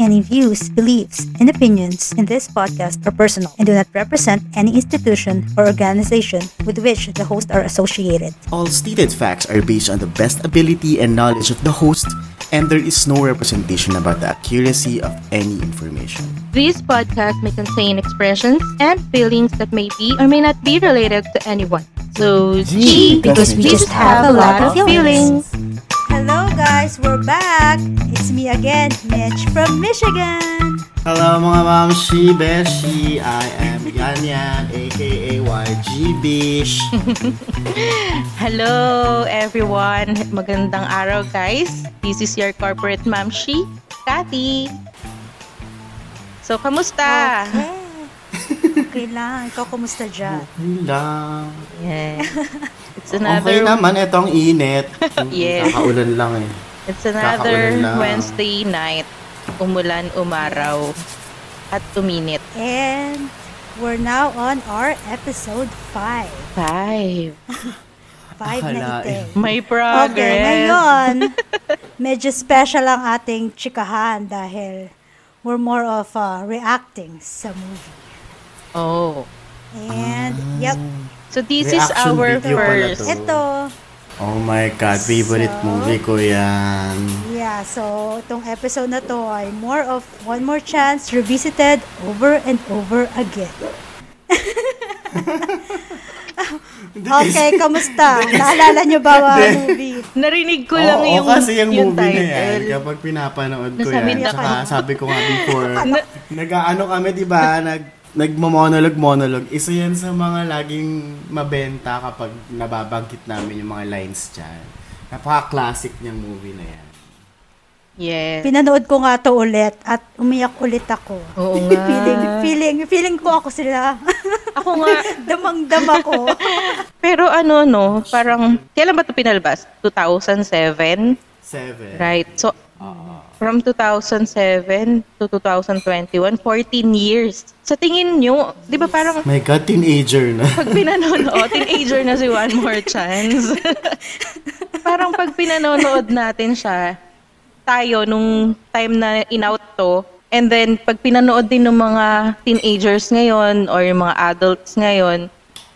Any views, beliefs, and opinions in this podcast are personal and do not represent any institution or organization with which the hosts are associated. All stated facts are based on the best ability and knowledge of the host, and there is no representation about the accuracy of any information. This podcast may contain expressions and feelings that may be or may not be related to anyone. So, G, because we just have a lot of feelings. Hello guys, we're back! It's me again, Mitch from Michigan! Hello mga mamshi, beshi! I am Ganyan, aka YG Bish. Hello, everyone. Magandang araw, guys. This is your corporate mamshi, Kathy. So, kamusta? Okay. Okay lang. Ikaw kumusta dyan? Okay lang. Yeah. It's Okay another naman, itong init. Yes. Kakaulan lang eh. It's another. Wednesday night. Umulan, umaraw, at uminit. And we're now on our episode 5. Five. 5 na Akalain. ite. May Okay, progress. ngayon, medyo special ang ating chikahan dahil we're more of uh, reacting sa movie. Oh. And, yep, So this is Reaction our video pala first. to. ito, Oh my God, favorite So? movie ko yan. yeah, so itong episode na to ay more of One More Chance revisited over and over again. okay, kamusta? Naalala nyo ba ang movie? Narinig ko lang Oo, yung, kasi yung, yung movie na yan, title. kapag pinapanood ko Nasabi yan, niya tsaka ka- sabi ko nga before, nag-ano kami, di ba, nag, nagmo-monologue-monologue, isa yan sa mga laging mabenta kapag nababanggit namin yung mga lines dyan. Napaka-classic niyang movie na yan. Yes. Pinanood ko nga to ulit at umiyak ulit ako. Oo nga. feeling, feeling, feeling ko ako sila. Ako nga. Damang-dama ko. Pero ano no, parang, kailan ba ito pinalabas? 2007? Seven. Right. So, from 2007 to 2021, 14 years. Sa tingin nyo, di ba parang My God, teenager na. pag pinanonood, teenager na si One More Chance. parang pag pinanonood natin siya, tayo nung time na in-out to, and then pag pinanood din ng mga teenagers ngayon or yung mga adults ngayon,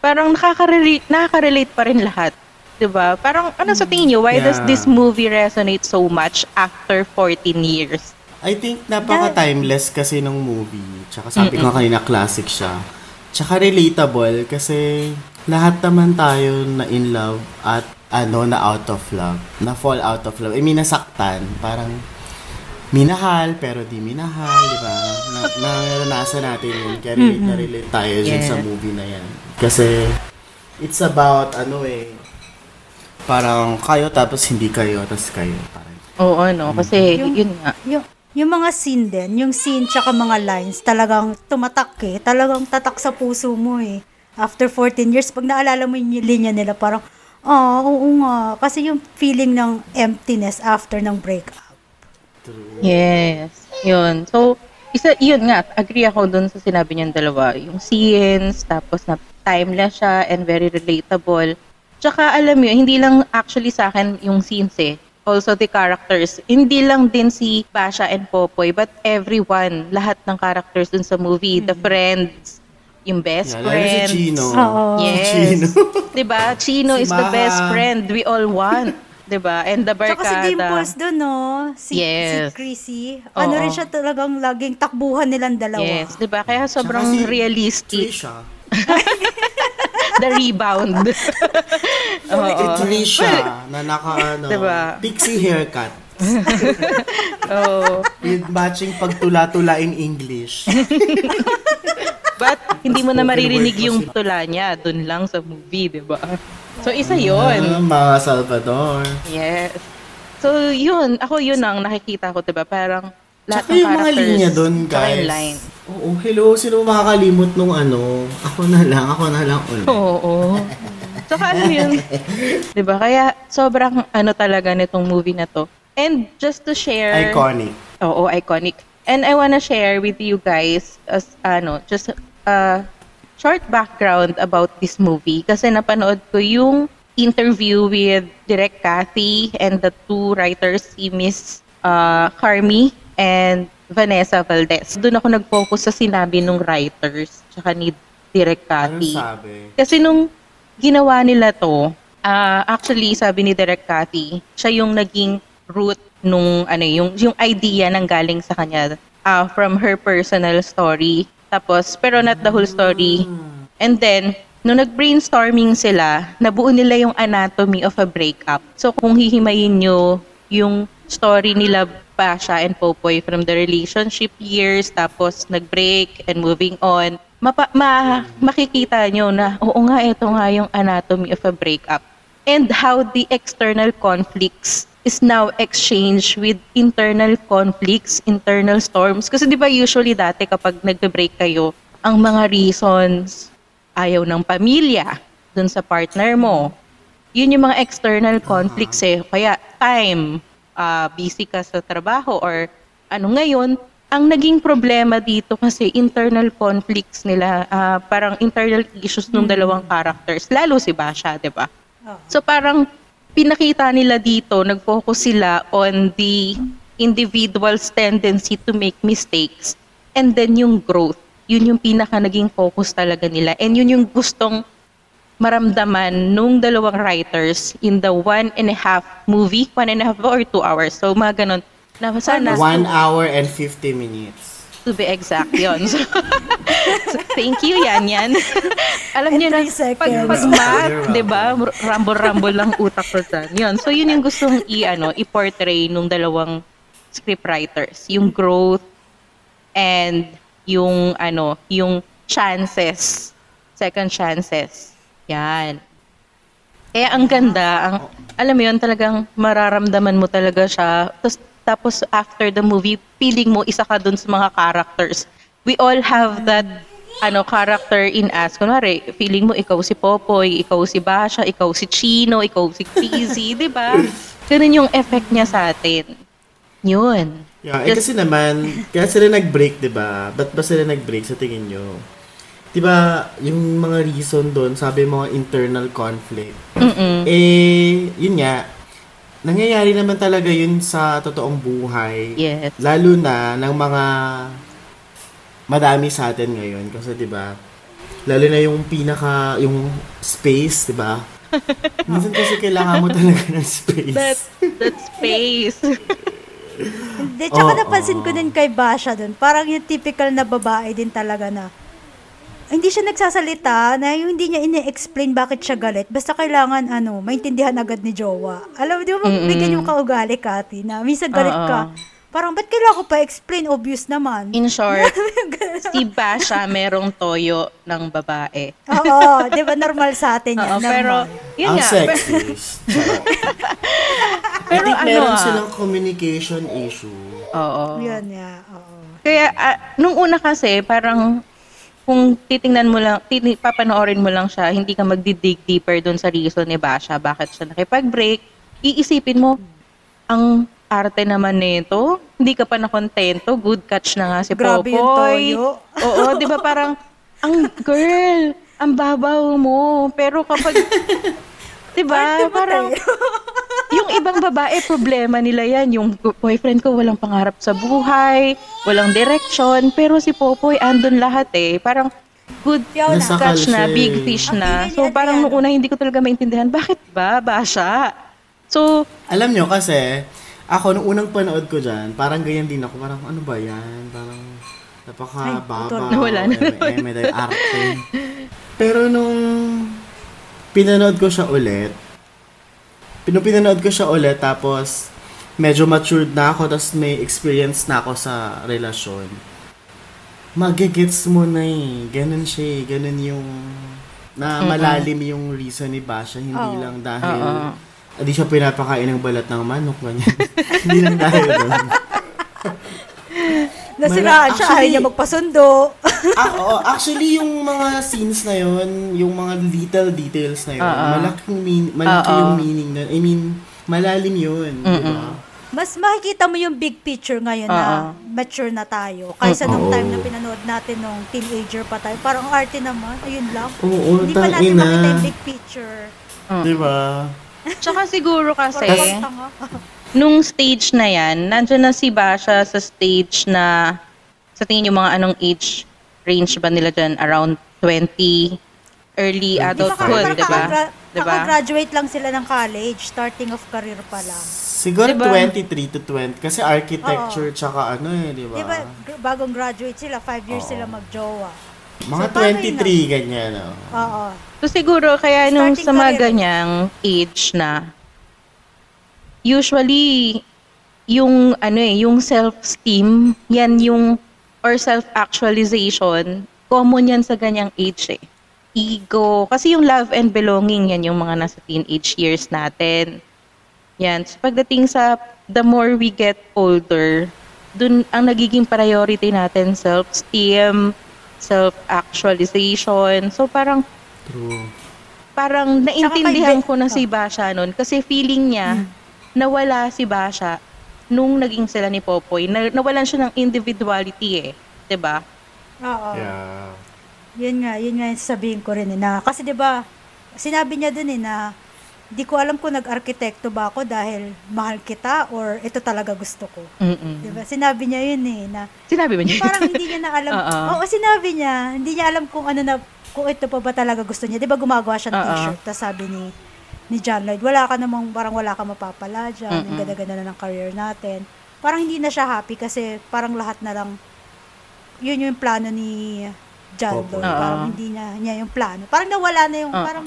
parang nakaka-relate, nakaka-relate pa rin lahat. 'Di ba? Parang ano sa tingin nyo, why does Yeah. this movie resonate so much after 14 years? I think napaka-timeless kasi ng movie. Tsaka sabi ko nga kanina, classic siya. Tsaka relatable kasi lahat naman tayo na in love at ano, na out of love. Na fall out of love. I mean, nasaktan. Parang minahal pero di minahal, di ba? Na, naranasan natin yun. Kaya relate na relate tayo Yeah. sa movie na yan. Kasi it's about ano eh, parang kayo tapos hindi kayo, tapos kayo. Parang, Oo, no? Kasi Yung- yun nga. yung, yung mga scene din, yung scene tsaka mga lines, talagang tumatak eh. Talagang tatak sa puso mo eh. After 14 years, pag naalala mo yung linya nila, parang, ah, oo nga. Kasi yung feeling ng emptiness after ng breakup. Yes. Yun. So, isa, yun nga, agree ako dun sa sinabi niyang dalawa. Yung scenes, tapos na timeless siya and very relatable. Tsaka alam mo, hindi lang actually sa akin yung scenes eh. Also the characters. Hindi lang din si Basha and Popoy, but everyone, lahat ng characters dun sa movie, the friends, yung best yeah, lalo si. Chino. Oo. Yes. Chino. 'Di ba? Chino Si is the Maha. best friend we all want. 'Di ba? And the Tsaka si barkada. Dimples dun, no? Si, Yes. si Chrissy. Ano Oo. rin siya talagang laging takbuhan nilang dalawa. Yes, 'di ba? Kaya sobrang Tsaka si realistic Trisha. The rebound. Oo. Si Trisha na naka ano, Diba? pixie haircut. Oo. With matching pagtula-tula in English. But hindi mo na maririnig yung tula niya dun lang sa movie, 'di ba? So isa Ah, 'yon. mga Salvador. Yes. So yun, ako yun ang nakikita ko, 'di ba? Parang lahat Tsaka ng yung mga characters. linya doon, tsaka yung guys. line. Oo, hello. Sino makakalimot nung ano? Ako na lang, ako na lang ulit. Oo. Tsaka ano yun, 'di ba? Kaya sobrang ano talaga nitong movie na to. And just to share Iconic. Oo, iconic. And I wanna share with you guys as ano, just a short background about this movie kasi napanood ko yung interview with Direk Cathy and the two writers, si Miss uh, Carmi and Vanessa Valdez. Doon ako nag-focus sa sinabi nung writers, tsaka ni Direk Cathy. Kasi nung ginawa nila to, ah, actually sabi ni Direk Cathy, siya yung naging root nung ano yung yung idea nang galing sa kanya ah, from her personal story. Tapos pero not the whole story. And then nung nag-brainstorming sila, nabuo nila yung anatomy of a breakup. So kung hihimayin nyo yung story nila Basha and Popoy from the relationship years, tapos nag-break and moving on, mapa, ma, makikita nyo na, oo nga, ito nga yung anatomy of a breakup. And how the external conflicts is now exchanged with internal conflicts, internal storms. Kasi di ba usually dati kapag nagbe-break kayo, ang mga reasons, ayaw ng pamilya dun sa partner mo. Yun yung mga external conflicts eh. Kaya time, ah, busy ka sa trabaho or ano ngayon, ang naging problema dito kasi internal conflicts nila, ah, parang internal issues ng dalawang characters, lalo si Basha, 'di ba? So parang pinakita nila dito, nag-focus sila on the individual's tendency to make mistakes and then yung growth. Yun yung pinaka naging focus talaga nila and yun yung gustong maramdaman nung dalawang writers in the one and a half movie, one and a half or two hours. So mga ganun. Na sana, One hour and 50 minutes. to be exact yon so, so, thank you, yan yan. Alam niyo na, pag, pag math, di ba, rumble-rumble lang utak ko dyan. Yun. So, yun yung gustong i-ano, i-portray nung dalawang scriptwriters. Yung growth and yung ano, yung chances, second chances. Yan. Eh, ang ganda, ang, alam mo yun, talagang mararamdaman mo talaga siya. Tapos, tapos after the movie, feeling mo isa ka dun sa mga characters. We all have that ano character in us. Kunwari, feeling mo ikaw si Popoy, ikaw si Basha, ikaw si Chino, ikaw si Cheesy, di ba? Ganun yung effect niya sa atin. Yun. Yeah, eh Just- kasi naman, kaya sila nag-break, 'di ba? Ba't ba sila nag-break sa tingin nyo? 'Di ba, yung mga reason doon, sabi mo internal conflict. Mm-mm. Eh, yun nga, nangyayari naman talaga yun sa totoong buhay. Yes. Lalo na ng mga madami sa atin ngayon kasi 'di ba? Lalo na yung pinaka yung space, 'di ba? Minsan kasi kailangan mo talaga ng space. That, that space. Hindi, tsaka Oo. napansin ko din kay Basha dun, parang yung typical na babae din talaga na, hindi siya nagsasalita, na yung hindi niya ine-explain bakit siya galit. Basta kailangan, ano, maintindihan agad ni Jowa. Alam mo, di ba, Mm-mm. bigyan yung kaugali, Kati, na minsan galit Oo. ka. Parang, ba't kailangan ko pa explain? Obvious naman. In short, si Basha merong toyo ng babae. Oo, di ba, normal sa atin yan. Oo, normal. pero, yun Ang nga. sexist. Charot. I Pero think ano meron ah. silang communication issue. Oo. Yun, yeah, oo. Kaya, ah, nung una kasi, parang, kung titingnan mo lang, tini, papanoorin mo lang siya, hindi ka magdidig deeper dun sa reason ni Basha, bakit siya nakipag-break, iisipin mo, ang arte naman nito, hindi ka pa nakontento, good catch na nga si Grabe yung Popoy. toyo. Oo, di ba parang, ang girl, ang babaw mo, pero kapag, di ba, parang, yung ibang babae, problema nila yan. Yung boyfriend ko walang pangarap sa buhay, walang direction, pero si Popoy andun lahat eh. Parang good. Nasakal catch na, big eh. fish na. So parang nung una hindi ko talaga maintindihan, bakit ba, Basha? So, Alam nyo kasi, ako nung unang panood ko dyan, parang ganyan din ako. Parang ano ba yan? Parang napaka-baba. Ay, wala na. Eme, eme, arte. Pero nung pinanood ko siya ulit, nung pinanood ko siya ulit, tapos medyo matured na ako, tapos may experience na ako sa relasyon. Magigets mo na eh. Ganun siya eh. Ganun yung na malalim yung reason ni Basha. Hindi Oo. lang dahil hindi siya pinapakain ng balat ng manok. Ganyan. hindi lang dahil doon. Nasiraan siya, ayaw Actually- niya magpasundo. ah, oo, actually, yung mga scenes na yon yung mga little details na yun, Oo. malaking mean, malaki Oo. yung meaning nun. I mean, malalim yun. di ba? Mas makikita mo yung big picture ngayon na mature na tayo. Kaysa nung Oo. time na pinanood natin nung teenager pa tayo. Parang arte naman, ayun lang. Oo, Hindi pa natin makita yung big picture. Di ba? tsaka siguro kasi. nung stage na yan, nandyan na si Basha sa stage na, sa tingin niyo mga anong age range ba nila dyan? Around 20, early adulthood, di ba? Kaka- Di ba? Kaka-graduate lang sila ng college, starting of career pa lang. Siguro Diba? 23 to 20. Kasi architecture tsaka ano eh, di ba? Di ba, g- bagong graduate sila, five years Oo. sila mag-jowa. Mga So, paano 23, ganyan. Oh. Oo. So siguro kaya nung Starting sa mga ganyang age na usually yung ano eh, yung self-esteem, yan yung or self-actualization, common yan sa ganyang age eh. Ego, kasi yung love and belonging yan yung mga nasa teenage years natin. Yan. So pagdating sa the more we get older, dun ang nagiging priority natin self-esteem, self-actualization. So parang True. parang naintindihan ko na si Basha noon kasi feeling niya nawala si Basha nung naging sila ni Popoy. Na, nawalan siya ng individuality eh. 'Di ba? Oo. Yeah. Yun nga, yun nga yung sabihin ko rin eh, na, kasi 'di ba sinabi niya dun eh na, di ko alam kung nag-arkitekto ba ako dahil mahal kita or ito talaga gusto ko. Mm-mm. 'Di ba Sinabi niya yun eh, na Sinabi ba niya? parang hindi niya na alam. Oo. Oo, sinabi niya, hindi niya alam kung ano na, kung ito pa ba talaga gusto niya. 'Di ba gumagawa siya ng Oo. t-shirt, tapos sabi ni ni John Lloyd, wala ka namang, parang wala ka mapapala dyan, ang Mm-mm. ganda-ganda na ng career natin. Parang hindi na siya happy kasi parang lahat na lang, yun yung plano ni John. Lloyd. Oo. Parang hindi niya, niya yung plano. Parang nawala na yung, Oo. parang,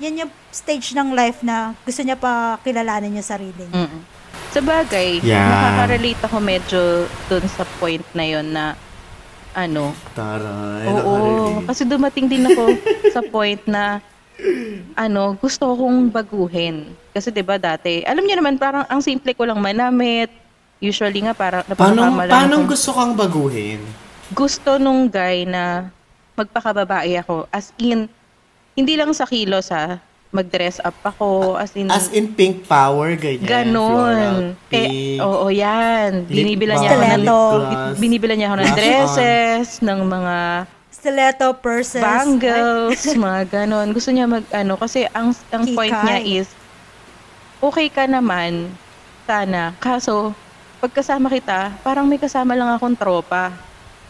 yan yung stage ng life na gusto niya pa kilalanin yung sarili niya. Mm-mm. Sa bagay, Yeah. nakaka-relate ako medyo dun sa point na yon na ano, Taray. Oo, kasi dumating din ako sa point na ano, gusto kong baguhin. Kasi 'di ba dati, alam niyo naman parang ang simple ko lang manamit. Usually nga parang Paano, paano ako. gusto kang baguhin? Gusto nung guy na magpakababae ako. As in, hindi lang sa kilos ha. Mag-dress up ako. As in, As in pink power, ganyan. ganon. Eh, oo, yan. Binibilan balm, niya ako ng, binibilan niya ako ng dresses, ng mga Stiletto, purses. bangles, mga ganon. Gusto niya mag, ano, kasi ang, ang Kikay. point niya is, okay ka naman, sana. Kaso, pagkasama kita, parang may kasama lang akong tropa.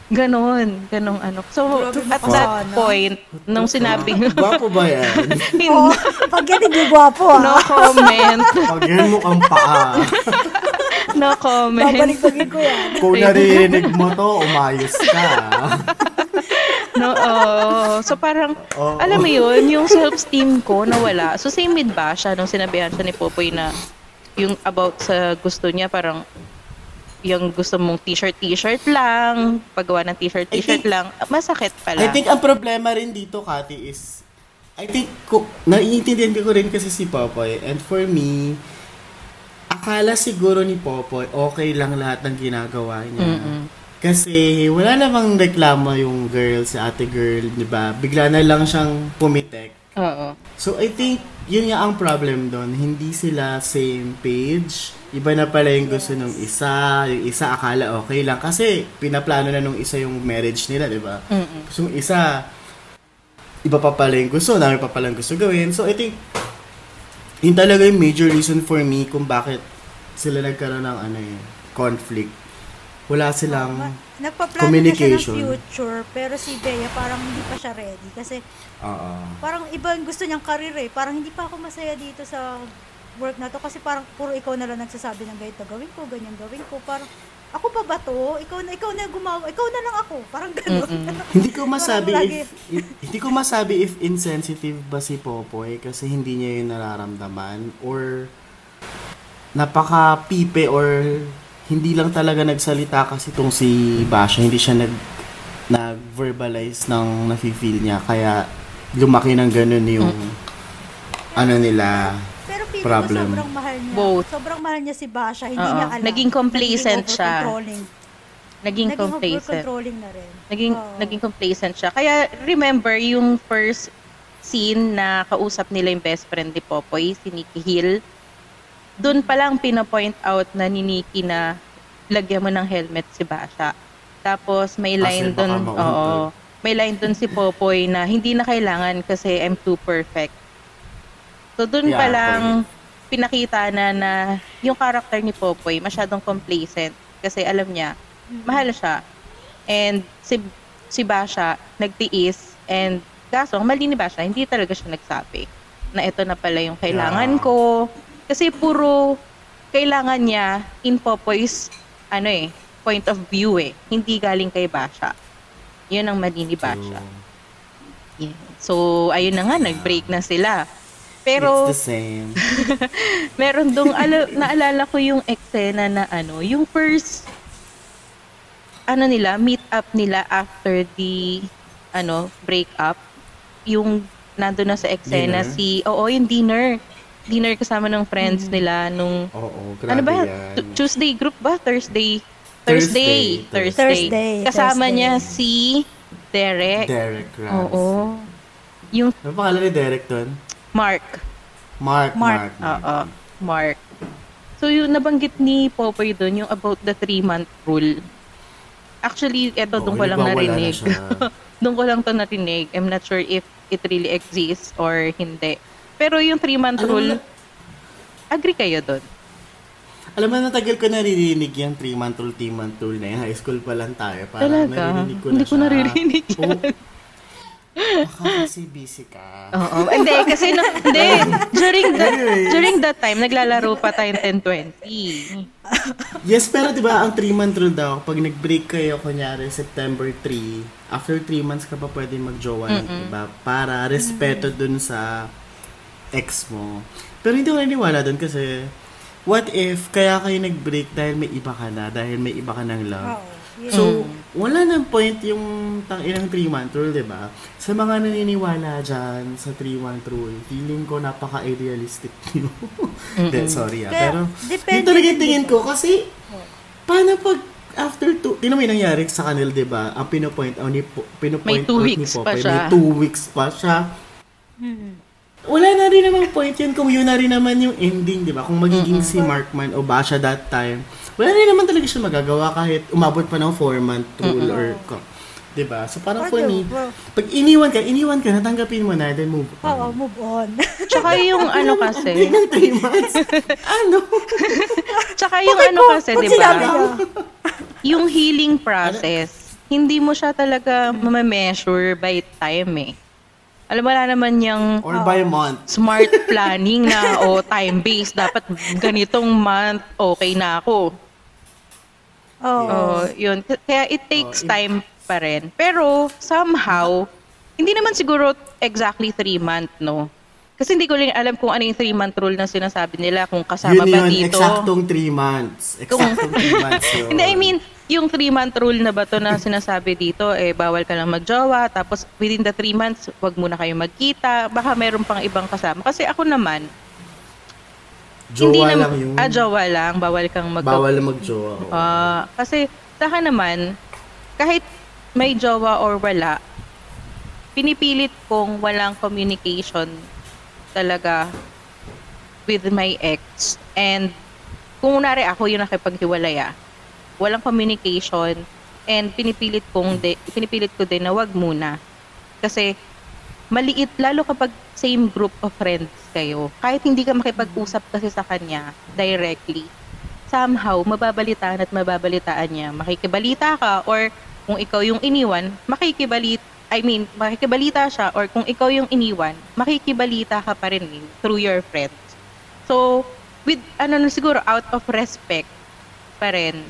Ganon, ganong ano. So, Grabe at that point, nung sinabing, Gwapo ba yan? hindi, Oo, pag yan hindi gwapo ah. no comment, Pag yan mo kang paa. no comment. Babalik-bagin ko yan. Kung naririnig mo to, umayos ka. No, oo. So parang, Oo. alam mo yun, yung self-esteem ko nawala. So same with Basha, nung sinabihan siya ni Popoy na yung about sa gusto niya, parang yung gusto mong t-shirt, t-shirt lang, paggawa ng t-shirt, t-shirt think- lang, masakit pala. I think ang problema rin dito, Kati, is I think, ko, naiintindihan ko rin kasi si Popoy. And for me, akala siguro ni Popoy, okay lang lahat ng ginagawa niya. Mm-mm. Kasi wala namang reklamo yung girl, si ate girl, di ba? Bigla na lang siyang pumitek. Oo. So I think, yun nga ang problem doon. Hindi sila same page. Iba na pala yung gusto nung isa. Yung isa akala okay lang. Kasi pinaplano na nung isa yung marriage nila, di ba? So yung isa, iba pa pala yung gusto. Dami pa pala yung gusto gawin. So I think, yun talaga yung major reason for me kung bakit sila nagkaroon ng ano eh, conflict. Wala silang... Nagpaplano na siya Communication. ng future, pero si Bea parang hindi pa siya ready. Kasi Oo. parang iba yung gusto niyang career eh. Parang hindi pa ako masaya dito sa work na to kasi parang puro ikaw na lang nagsasabi ng ganito gawin ko, ganyan gawin ko. Parang ako pa ba to? Ikaw na ikaw na gumawa, ikaw na lang ako. Parang gano'n. Hindi ko masabi if, if- hindi ko masabi if insensitive ba si Popoy kasi hindi niya yung nararamdaman or napaka-pipe or hindi lang talaga nagsalita kasi tong si Basha, hindi siya nag nag-verbalize ng nafe-feel niya kaya lumaki ng ganun yung ano nila Pero feeling Problem. ko sobrang mahal niya. Both. Sobrang mahal niya si Basha, hindi Oo. niya alam. Naging complacent Naging siya. Naging Naging complacent. na rin. Naging, Oo. naging complacent siya. Kaya remember yung first scene na kausap nila yung best friend ni Popoy, si Nikki Hill. Doon pa lang pinapoint out na ni Nikki na lagyan mo ng helmet si Basha. Tapos may Kasi line doon, oo. May line doon si Popoy na hindi na kailangan kasi I'm too perfect. So doon Yeah, pa lang pinakita na na yung character ni Popoy masyadong complacent kasi alam niya mahal siya and si si Basha nagtiis and kaso ang mali ni Basha hindi talaga siya nagsabi na ito na pala yung kailangan Yeah. ko kasi puro kailangan niya in Popoy's ano eh point of view eh hindi galing kay Basha yun ang mali ni Basha Yeah. So, ayun na nga, nag-break na sila. Pero, It's the same. meron dong, ala, naalala ko yung eksena na ano, yung first, ano nila, meet up nila after the, ano, break up. Yung, nandun na sa eksena Dinner? si, oo, yung dinner. Dinner kasama ng friends nila nung, Oo, grabe ano ba, yan. Tu- Tuesday group ba? Thursday? Thursday. Thursday. Thursday. Kasama Thursday. niya si Derek. Derek Ramsey. Oo. Yung Ano pangalan ni Derek doon? Mark. Mark, Mark. Mark. Oo. Mark. So yung nabanggit ni Popoy doon, yung about the three-month rule. Actually, eto Oo, doon ko lang na narinig. siya. doon ko lang to narinig. I'm not sure if it really exists or hindi. Pero yung three-month Alam rule, na- agree kayo doon? Alam mo, natagal ko naririnig yung 3-month rule, 3-month rule na yun. High school pa lang tayo. Parang Talaga? naririnig ko na Hindi ko siya. naririnig yan. Baka kasi busy ka. Oo. Hindi, kasi no, hindi. During that, during that time, naglalaro pa tayong 10-20. Yes, pero di ba ang 3-month rule daw, pag nag-break kayo, kunyari September 3, after 3 months ka pa pwede mag-jowa ng iba para respeto dun sa ex mo. Pero hindi ko naniniwala dun kasi what if kaya kayo nag-break dahil may iba ka na, dahil may iba ka ng love. Oo, yeah. So, wala nang point yung tanginang 3-month rule, di ba? Sa mga naniniwala dyan sa 3-month rule, feeling ko napaka-idealistic nyo. Hindi, sorry ah. Pero, depende yun talaga tingin ko kasi, paano pag after two, tingnan mo yung nangyari sa kanil, di ba? Ang pinopoint out ni, Po- pinopoint May two out ni weeks Popoy, pa siya. May two weeks pa siya. Wala na rin namang point yun kung yun na rin naman yung ending, di ba? Kung magiging si Markman o Basha that time, wala rin naman talaga siya magagawa kahit umabot pa ng 4-month rule or, ko- di ba? So parang for me, pag iniwan ka, iniwan ka, natanggapin mo na, then move on. Oo, move on. Tsaka yung ano kasi, Break ng 3 months. ano? tsaka yung ano kasi, di ba? yung healing process, hindi mo siya talaga ma-measure by time eh. Alam mo na naman yung Or by month. smart planning na o time-based. Dapat ganitong month, okay na ako. Oh, yun. K- Kaya it takes Oh, time pa rin. Pero somehow, hindi naman siguro exactly three month, no? Kasi hindi ko lang alam kung ano yung three month rule na sinasabi nila, kung kasama Yun ba yun, dito. eksaktong 3 months. Eksaktong 3 months yun. Hindi, I mean, yung three month rule na ba to na sinasabi dito, eh, bawal ka lang magjowa, tapos within the three months, wag muna kayo magkita, baka meron pang ibang kasama. Kasi ako naman, hindi Jowa nam- lang yun. Ah, jowa lang, bawal kang mag Bawal mag-jowa. oo. Ah, kasi sa akin naman, kahit may jowa or wala, pinipilit kong walang communication talaga with my ex. And kung unari ako yung nakipaghiwalay ah, walang communication and pinipilit kong di, pinipilit ko din na wag muna. Kasi maliit lalo kapag same group of friends kayo. Kahit hindi ka makipag-usap kasi sa kanya directly, somehow mababalitaan at mababalitaan niya. Makikibalita ka or kung ikaw yung iniwan, makikibalit I mean, makikibalita siya or kung ikaw yung iniwan, makikibalita ka pa rin eh, through your friends. So, with ano siguro out of respect pa rin.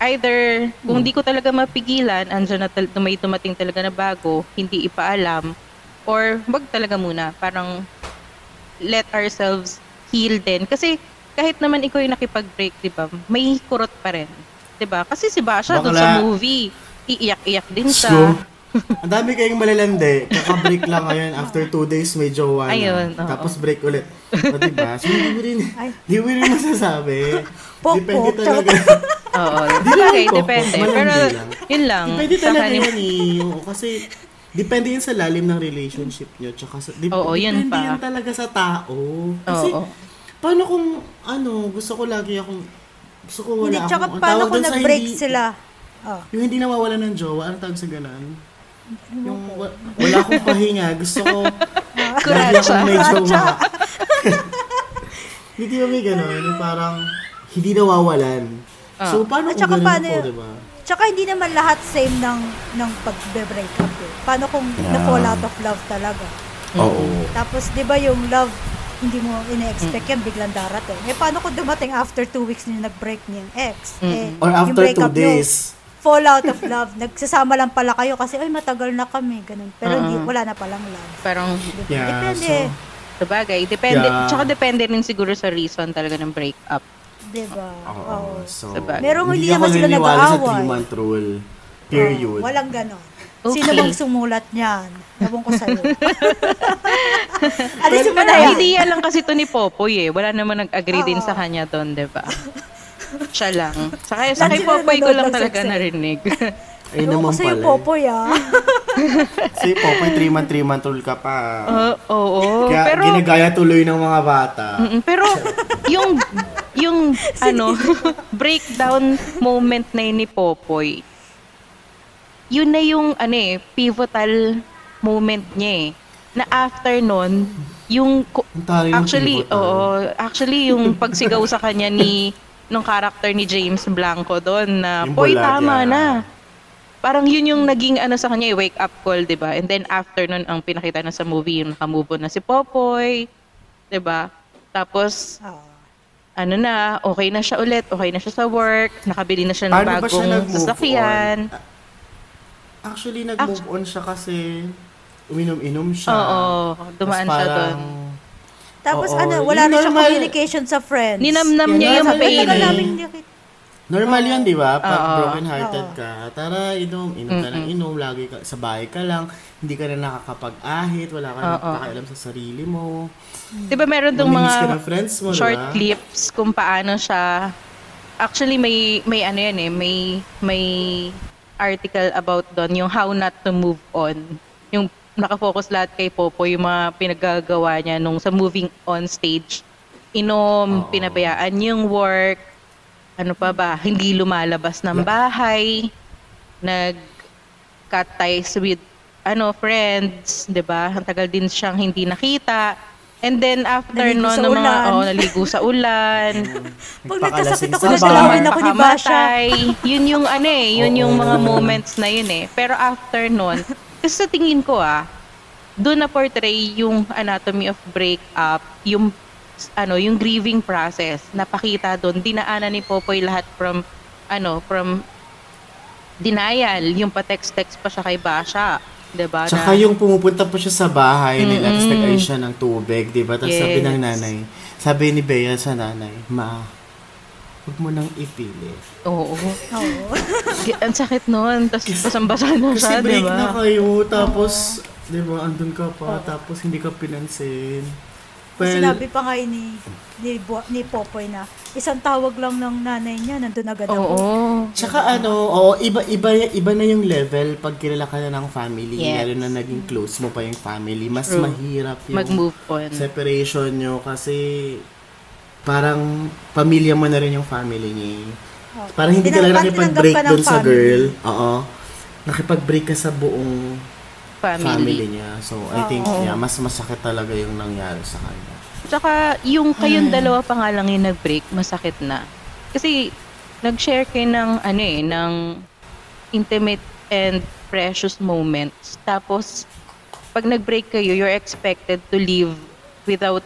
Either kung di ko talaga mapigilan, andyan na tal- may dumating talaga na bago, hindi ipaalam, or wag talaga muna, parang let ourselves heal din. Kasi kahit naman ikaw yung nakipag-break, di ba, may kurot pa rin. Di ba? Kasi si Basha doon sa movie, iiyak-iyak din siya. So, ang dami kayong malalandi. Kaka-break lang ngayon. After two days, may jowa na. Ayun, oo. Tapos break ulit. O, diba? So, hindi mo rin, hindi mo rin masasabi. Pok, Depende pok, talaga. Oo. Di Okay, naman po, depende. Pero, lang. yun lang. Depende talaga kanim- yan eh. Oo, kasi, depende yun sa lalim ng relationship nyo. Tsaka sa, dip- Oo, yun depende pa. yan talaga sa tao. Kasi, Oo. paano kung, ano, gusto ko lagi akong, gusto ko wala Hindi, akong, tsaka ang paano tawag kung dun sa nag-break hindi- sila? Oh. Yung hindi nawawala ng jowa, ano tawag sa ganun? Yung wa- wala akong pahinga, gusto ko lagi Kuratsa. akong may jowa. Hindi ba may gano'n? Yung parang hindi nawawalan. So, paano At kung paano ako, yun? diba? Tsaka hindi naman lahat same ng ng pagbe-break up eh. Paano kung na-fall out of love talaga? Oo. Tapos, di ba yung love, hindi mo ina-expect yan, biglang darating. Eh, paano kung dumating after two weeks niyo nag-break niyo yung ex? Eh, Or after two breakup niyo, days. fall out of love. Nagsasama lang pala kayo kasi, ay, matagal na kami. Ganun. Pero hindi, wala na palang love. Parang, Diba? Yeah, Depende. so- sabagay, depende, Yeah. tsaka depende rin siguro sa reason talaga ng breakup. Diba? Oo. Oo. So, Sabagay. Merong hindi ako naman sila naniniwala sa nag-aaway. three-month rule. Period. Oo, walang ganon. Okay. Sino bang sumulat niyan? Ewan ko sa'yo. Alisin mo na yan. idea lang kasi to ni Popoy eh. Wala naman nag-agree din Oo. sa kanya doon, di ba? Siya lang. Sa kay, sa kay Popoy ko lang ng talaga narinig. Ay ko naman sa'yo, pala. Popoy ah. Si Popoy, three-month, three-month rule ka pa. Oo, oo. Kaya pero, ginagaya tuloy ng mga bata. Pero, yung, yung, ano, breakdown moment na yun ni Popoy, yun na yung, ano eh, pivotal moment niya eh. Na after nun, yung, actually, oo, actually, yung pagsigaw sa kanya ni, nung character ni James Blanco doon na, Poy, tama yeah." na. Parang yun yung naging ano sa kanya, eh, wake up call, 'di ba? And then after nun ang pinakita na sa movie, yung nakamove on na si Popoy, 'di ba? Tapos Oo. ano na, okay na siya ulit, okay na siya sa work, nakabili na siya ng Paano ba siya bagong sasakyan. on? Actually, nag-move on siya kasi uminom-inom siya. Oo, dumaan Tas siya parang- doon. Tapos Oo, ano, wala yung na siyang normal- communication sa friends. Ninamnam niya yung pain. ko Tagal namin hindi nakita. Normal yan, di ba? Pag Oo. broken-hearted ka, tara, inom, inom ka ng inom, lagi ka, sa bahay ka lang, hindi ka na nakakapag-ahit, wala ka na pakialam sa sarili mo. 'Di ba meron tong Namimiss ka mga ng friends mo, short di ba? clips kung paano siya actually may may ano yan eh may may article about doon yung how not to move on. Yung nakafocus lahat kay Popo yung mga pinagagawa niya nung sa moving on stage. Inom pinabayaan yung work ano pa ba? Hindi lumalabas ng bahay. Nag cut ties with ano friends 'di ba? Ang tagal din siyang hindi nakita. And then after Naligo no ng mga ulan. oh naligo sa ulan. Pag nagkasakit ako, bar. ako ni Basha. Yun yung ano eh yun yung mga moments na yun eh. Pero after nun kasi sa tingin ko ah doon na portray yung anatomy of breakup yung ano yung grieving process napakita doon dinaanan ni Popoy lahat from ano from denial yung pa-text-text pa siya kay Basha 'di ba Tsaka na- yung pumupunta pa siya sa bahay nila, tapos nag siya ng tubig, di ba? Tapos sabi Yes. ng nanay, sabi ni Bea sa nanay, Ma, huwag mo nang ipili. oo Oo. Ang sakit noon tapos basang-basa na Kasi siya 'di break ba na kayo, tapos, di ba, andun ka pa, tapos hindi ka pinansin. Well, Sinabi pa nga ni, ni, ni Popoy na isang tawag lang ng nanay niya, nandun agad ako. oo Tsaka ano, oo, iba, iba, iba na yung level pag kilala ka na ng family, Yes. lalo na naging close mo pa yung family, mas True. mahirap yung mag-move on separation nyo kasi parang pamilya mo na rin yung family niya. Oh. Parang hindi ka lang Tinanggap- nakipag-break ka dun sa family. girl. Oo. Nakipag-break ka sa buong family, family niya. So, I think, yeah, mas masakit talaga yung nangyari sa kanya. Tsaka, yung kayong dalawa pa nga lang yung nag-break, masakit na. Kasi, nag-share kayo ng, ano eh, ng intimate and precious moments. Tapos, pag nag-break kayo, you're expected to live without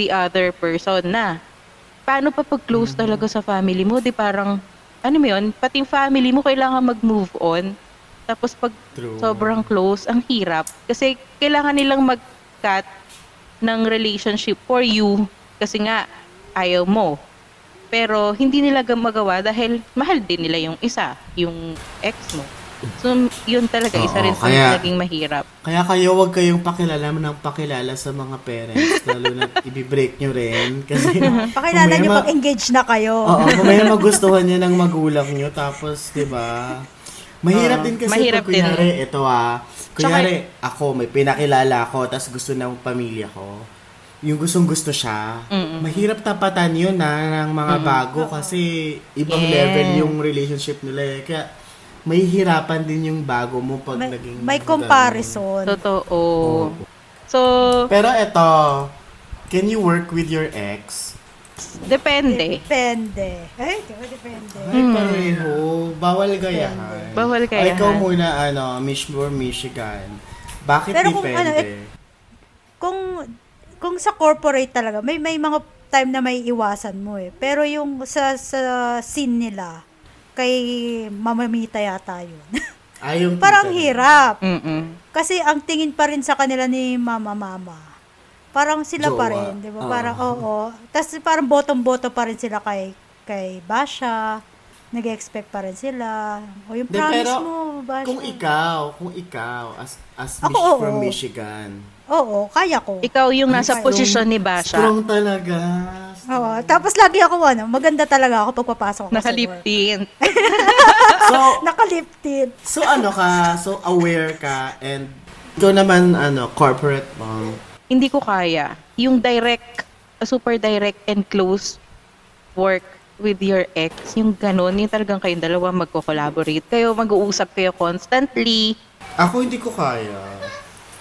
the other person na. Paano pa pag close talaga sa family mo? Di parang, ano mo yun, pati yung family mo kailangan mag-move on. Tapos pag True. sobrang close, ang hirap. Kasi kailangan nilang mag-cut ng relationship for you kasi nga ayaw mo. Pero hindi nila ga- magawa dahil mahal din nila yung isa, yung ex mo. So, yun talaga, isa Oo, rin sa kaya- naging mahirap. Kaya kayo, wag kayong pakilala ng pakilala sa mga parents, lalo na i-break nyo rin. Kasi, Pakilala ma- pag engaged na kayo. Oo, mamaya magustuhan niya ng magulang niyo, tapos, di ba, mahirap Oo, din kasi mahirap pag kunyari, din. ito ah, kunyari, ako, may pinakilala ako, tapos gusto ng pamilya ko, yung gustong gusto siya, mahirap tapatan yun na ng mga bago kasi ibang Yeah. level yung relationship nila eh. Kaya, may hirapan din yung bago mo pag May, naging... may comparison. Totoo. So, Pero eto, can you work with your ex Depende. Depende. Ay, diba, depende. Ay, pareho. Bawal gayahan. Bawal Ay, gayahan. ikaw muna, ano, Miss or Michigan. Bakit Pero kung depende? ano, eh, Kung, kung sa corporate talaga, may, may mga time na may iwasan mo eh. Pero yung sa, sa scene nila, kay mamamita yata yun. Ay, yung Parang niya. hirap. Mm-mm. Kasi ang tingin pa rin sa kanila ni mama mama. Parang sila pa Jowa. rin, 'di ba? Oo. Parang oo. Tapos parang bottom-bottom pa rin sila kay kay Basha. Nag-expect pa rin sila. O yung De, promise pero mo, Basha. Kung ikaw, kung ikaw, as, as Ako, Mich- oo. from Michigan, Oo, kaya ko. Ikaw yung nasa Ay, posisyon strong- ni Basha. Strong talaga. Oo. Tapos lagi ako ano, maganda talaga ako pag papasok ako sa work. Nakaliptin. So, Nakaliptin. so ano ka, so aware ka, and ikaw naman, ano, corporate mom. Hindi ko kaya. Yung direct, super direct and close work with your ex, yung ganun, yung talagang kayong dalawa magko-collaborate kayo, mag-uusap kayo constantly. Ako hindi ko kaya.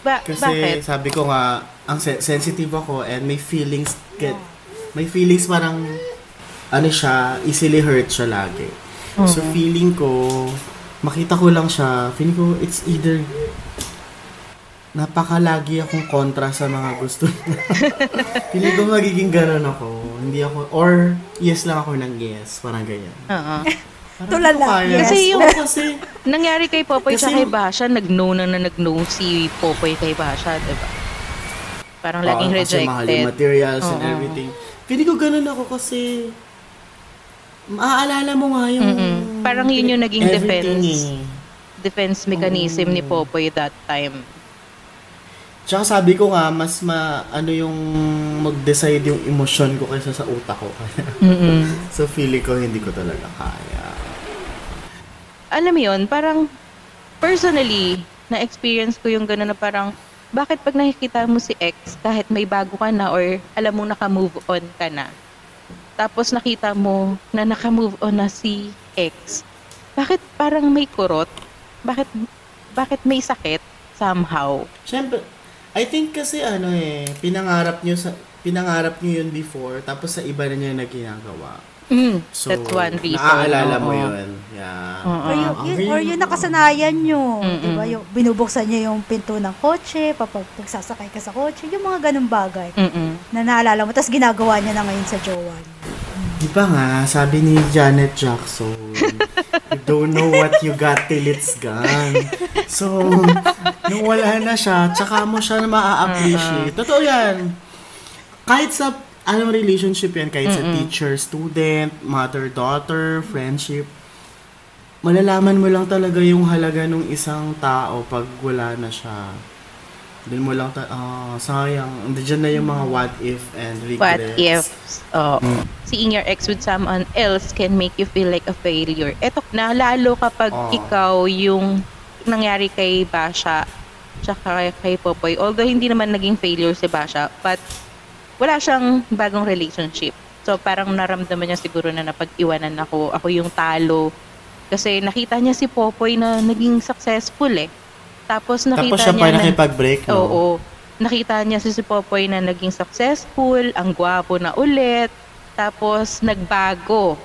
Ba- Kasi bakit? sabi ko nga, ang se- sensitive ako and may feelings get, may feelings parang, ano siya, easily hurt siya lagi. So feeling ko, makita ko lang siya, feeling ko it's either napakalagi akong kontra sa mga gusto niya. feeling ko magiging ganun ako. Hindi ako, or yes lang ako ng yes, parang ganyan. Oo. Parang Tulala, yes. Kasi yung- Oo, kasi, Nangyari kay Popoy Kasi sa kay Basha, nag-no na na nag-no si Popoy kay Basha, diba? Parang laging Oo, kasi mahal yung rejected. materials and Oo. everything. Feeling ko ganun ako kasi maaalala mo nga yung Mm-mm. Parang yun yung naging defense. eh. Defense mechanism ni Popoy that time. Tsaka sabi ko nga, mas ma, ano yung mag-decide yung emosyon ko kaysa sa utak ko. Mm-mm. so feeling ko hindi ko talaga kaya. alam mo yun, parang personally, na-experience ko yung gano'n na parang, bakit pag nakikita mo si ex, kahit may bago ka na or alam mo naka-move on ka na, tapos nakita mo na naka-move on na si ex, bakit parang may kurot? Bakit, bakit may sakit somehow? Siyempre, I think kasi ano eh, pinangarap nyo sa pinangarap nyo yun before, tapos sa iba na niya na ginagawa. Mm, So, that's one reason. naaalala mo Oo. yun. Yeah. Oo. Or yung, yun, or yung nakasanayan nyo. Mm-mm. Di ba? Yung binubuksan nyo yung pinto ng kotse, papag pagsasakay ka sa kotse, yung mga ganung bagay Mm-mm. na naalala mo. Tapos ginagawa niya na ngayon sa jowa niya. Di ba nga, sabi ni Janet Jackson, you don't know what you got till it's gone. So, nung wala na siya, tsaka mo siya na maa-appreciate. Totoo yan. Kahit sa anong relationship yan, kahit sa teacher, student, mother-daughter, friendship, malalaman mo lang talaga yung halaga ng isang tao pag wala na siya. Doon mo lang, ta- ah, sayang. Andiyan na yung mga what if and What regrets. if oh, seeing your ex with someone else can make you feel like a failure? Eto na lalo kapag Oo. ikaw yung nangyari kay Basha tsaka kay Popoy. Although hindi naman naging failure si Basha, but wala siyang bagong relationship. So parang naramdaman niya siguro na napag-iwanan ako, ako yung talo. Kasi nakita niya si Popoy na naging successful eh. Tapos nakita Tapos siya niya pa na, nakipag-break, no? Oo. Nakita niya si si Popoy na naging successful, ang gwapo na ulit, tapos nagbago.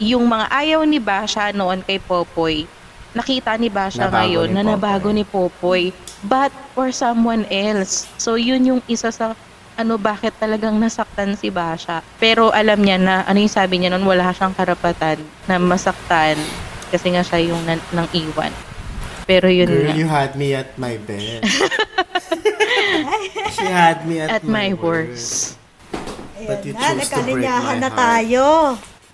Yung mga ayaw ni Basha noon kay Popoy, nakita ni Basha Nabago ngayon ni na nabago ni Popoy, but for someone else. So yun yung isa sa ano bakit talagang nasaktan si Basha. Pero alam niya na ano yung sabi niya noon wala siyang karapatan na masaktan kasi nga siya yung nan- nang iwan. Pero yun Girl, nga. you had me at my best. She had me at, At my worst. But Ayan you na, chose to break my na heart. tayo.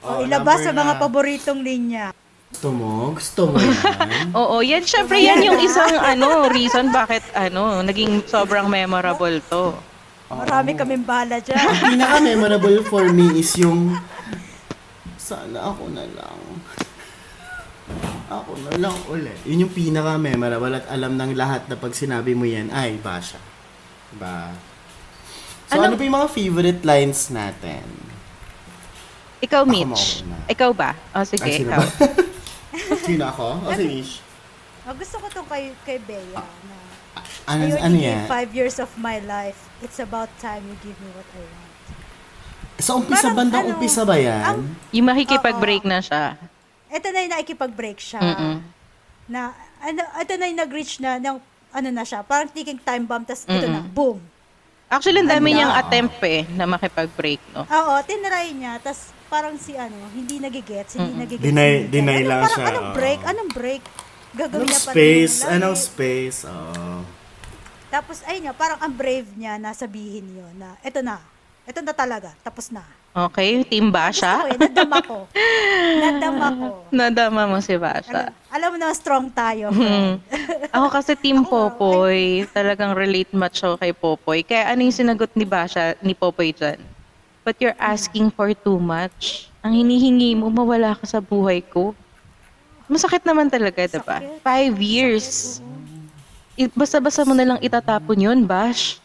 O, Oh, ilabas number sa mga na. paboritong linya. Gusto mo? Gusto mo yan? Oo, yan syempre yan yung isang ano reason bakit ano naging sobrang memorable to. Marami kaming bala dyan. Ang pinaka-memorable for me is yung sana ako na lang. Ako na lang ulit. Yun yung pinaka-memorable at alam ng lahat na pag sinabi mo yan, ay, Basha. Diba? So, ano, Ano- pa yung mga favorite lines natin? Ikaw Ako Mitch. Ikaw ba? O sige, Ay, sino ikaw. ba? sino ako? O si Mish? Ah, gusto ko to kay, kay Bea na Ano, I ano yan? five years of my life. It's about time you give me what I want. Sa umpisa, Parang bandang ano, umpisa ba yan? ang- Yung makikipag-break na siya. Ito na yung nakikipag-break siya. Mm-mm. Na, ano, ito na yung nag-reach na, ng, ano na siya, parang ticking time bomb, tas ito na, boom. Actually, ang dami Ano? niyang attempt eh na makipag-break, no? Oo, tinry niya, tas parang si ano, hindi nagigets, hindi nagigets. Deny- deny ano, lang parang, siya, Anong break? Anong break? Gagawin Anong niya pa space? yung Anong space? Oo. Tapos, ayun nga, parang ang brave niya na sabihin yun na, eto na, eto na talaga, tapos na. Okay, team Gusto Basha. ko eh, nadama ko. nadama ko. Nadama mo si Alam, Basha. alam mo na, strong tayo. Hmm. Ako kasi team Popoy, talagang relate much ako kay Popoy. Kaya ano yung sinagot ni Basha, ni Popoy dyan? But you're asking for too much. Ang hinihingi mo, mawala ka sa buhay ko. Masakit naman talaga, diba? Five years. Basta-basta mo na lang itatapon yun, Bash.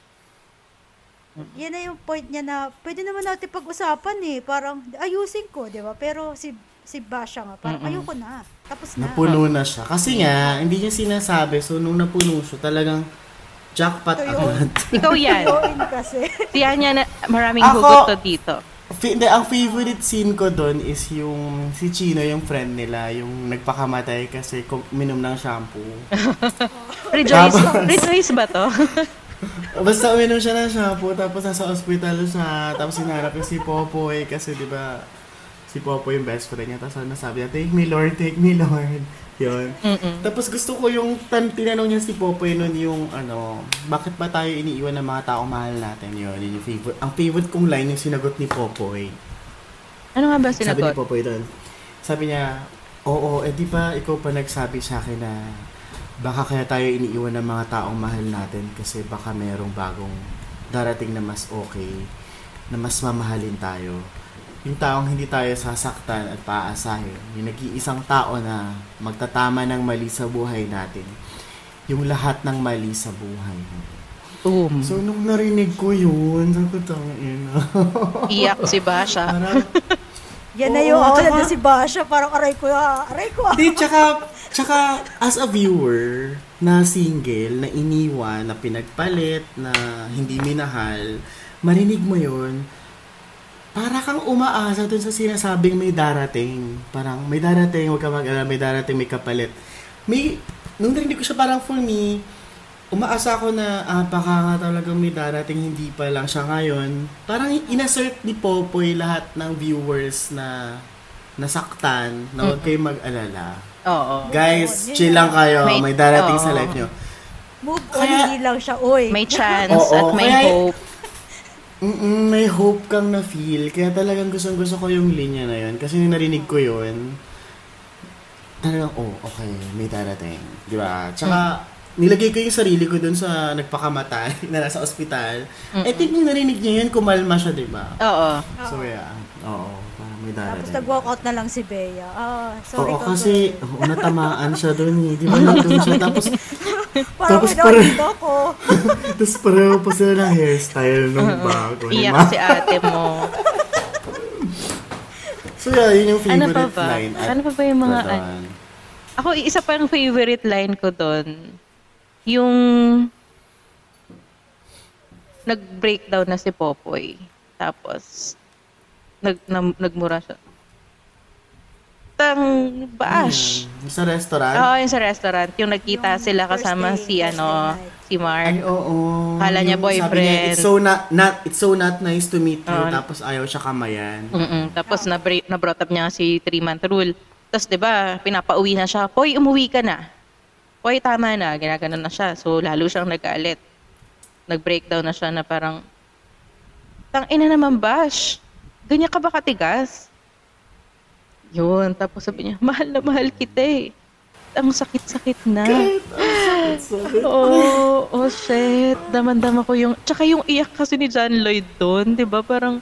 Yan na yung point niya na pwede naman natin pag-usapan eh. Parang ayusin ko, di ba? Pero si si Basha nga, parang ayoko na. Tapos na. Napuno na siya. Kasi nga, hindi niya sinasabi. So, nung napuno siya, talagang jackpot Ito yun. agad. Ikaw yan. Kasi. Tiyan niya na maraming Ako- hugot to dito. Fi- hindi, ang favorite scene ko doon is yung si Chino, yung friend nila, yung nagpakamatay kasi kum- minom ng shampoo. Rejoice, Tapos- rejoice ba to? Basta uminom siya ng shampoo, tapos nasa ospital siya, tapos hinarap niya si Popoy kasi di ba si Popoy yung best friend niya, tapos ano sabi niya, take me Lord, take me Lord. Yun. Mm-mm. Tapos gusto ko yung tan tinanong niya si Popoy nun yung ano, bakit ba tayo iniiwan ng mga taong mahal natin yun? Yun yung favorite. Ang favorite kong line yung sinagot ni Popoy. Ano nga ba Sabi ni sinagot? Popoy doon. Sabi niya, oo, eh di ba ikaw pa nagsabi sa akin na baka kaya tayo iniiwan ng mga taong mahal natin kasi baka merong bagong darating na mas okay, na mas mamahalin tayo. Yung taong hindi tayo sasaktan at paaasahin. Yung nag-iisang tao na magtatama ng mali sa buhay natin. Yung lahat ng mali sa buhay. Boom. So, nung narinig ko yun, sabi ko, tangin Iyak si Basha. Parang, Yan na yung ako tsaka- na si Basha. Parang aray ko, ah, aray ko. ah. Di, tsaka, tsaka, as a viewer na single, na iniwan, na pinagpalit, na hindi minahal, marinig mo yun, para kang umaasa dun sa sinasabing may darating. Parang, may darating, huwag ka mag-alala, may darating, may kapalit. May, nung narinig ko siya, parang for me, umaasa ako na, ah, baka nga talagang may darating, hindi pa lang siya ngayon. Parang inassert ni Popoy lahat ng viewers na nasaktan, na huwag kayong mag-alala. Oo. Guys, Oo, chill lang kayo. May- May, darating sa oo. life nyo. Move on, Kaya- hindi lang siya. Uy. May chance Oo, at may kaya- hope. Mm-mm, may hope kang na-feel. Kaya talagang gustong gusto ko yung linya na yun. Kasi nung narinig ko yun, talagang, oh, okay, may darating. Di ba? Tsaka, nilagay ko yung sarili ko dun sa nagpakamatay na nasa ospital. I think nung narinig niya yun, kumalma siya, di ba? Oo. So, yeah. Oo, parang may Tapos darating. nag-walk out na lang si Bea. Ah, sorry Oo, ka, kasi oo, natamaan siya doon eh. Di ba nandun siya? Tapos, Parang tapos ano, dito ako. tapos pareho pa sila ng hairstyle nung bago. Iyak si ate mo. So yeah, yun yung Ano favorite pa ba? line. at Ano pa ba yung mga ano? Ako, isa pa yung favorite line ko doon. Yung nag-breakdown na si Popoy. Tapos, nag, na, nagmura siya. Tang bash. Ayan, Sa restaurant? Oo, yung sa restaurant. Yung nagkita Yung sila kasama day, si ano, si Mark. Ay, oo. Kala niya Yung boyfriend. Sabi niya, it's so not, not, it's so not nice to meet you. Oo. Tapos ayaw siya kamayan. Mm-mm. Tapos na na brought up niya si three month rule. Tapos 'di ba, pinapauwi na siya. Hoy, umuwi ka na. Hoy, tama na. Ginaganon na siya. So lalo siyang nag-aalit. Nag-breakdown na siya na parang Tang ina naman, Bash. Ganyan ka ba katigas? Yun. Tapos sabi niya, mahal na mahal kita eh. Ang sakit-sakit na. Oo, oh, shit. Daman-dama ko yung... Tsaka yung iyak kasi ni John Lloyd doon, di ba? Parang...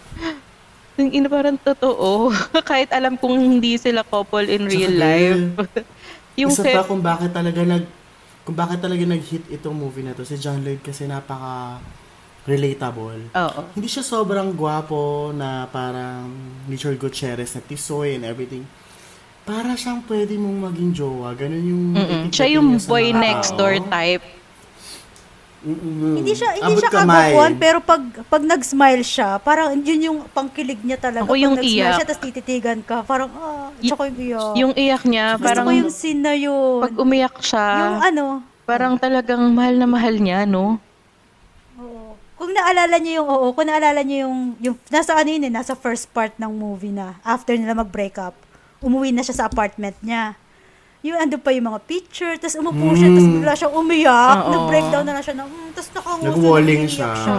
Yung ina parang totoo. Kahit alam kong hindi sila couple in real life. yung Isa pa kung bakit talaga nag kung bakit talaga nag-hit itong movie na to si John Lloyd kasi napaka relatable. Oo. Hindi siya sobrang gwapo na parang Richard Gutierrez na tisoy and everything. Para siyang pwede mong maging jowa. Ganun yung... Mm-mm. Siya yung boy next door type. Mm-mm. Hindi siya hindi Abot siya kamay. kagapuan pero pag pag nag-smile siya, parang yun yung pangkilig niya talaga. Ako yung pag nag-smile iyak. siya tapos tititigan ka, parang ah, tsaka yung iyak. Yung iyak niya, Gusto parang ko yung scene na yun. pag umiyak siya, yung ano, parang talagang mahal na mahal niya, no? oo. Kung naalala niyo yung oo, kung naalala niyo yung yung nasa ano yun eh, nasa first part ng movie na after nila mag-break up, umuwi na siya sa apartment niya. Yung ando pa yung mga picture, tapos umupo siya, tapos bigla siyang umiyak, Oo. nag-breakdown na lang siya, na, mm, tapos nakanguso, Nag-walling nag-iiyak siya.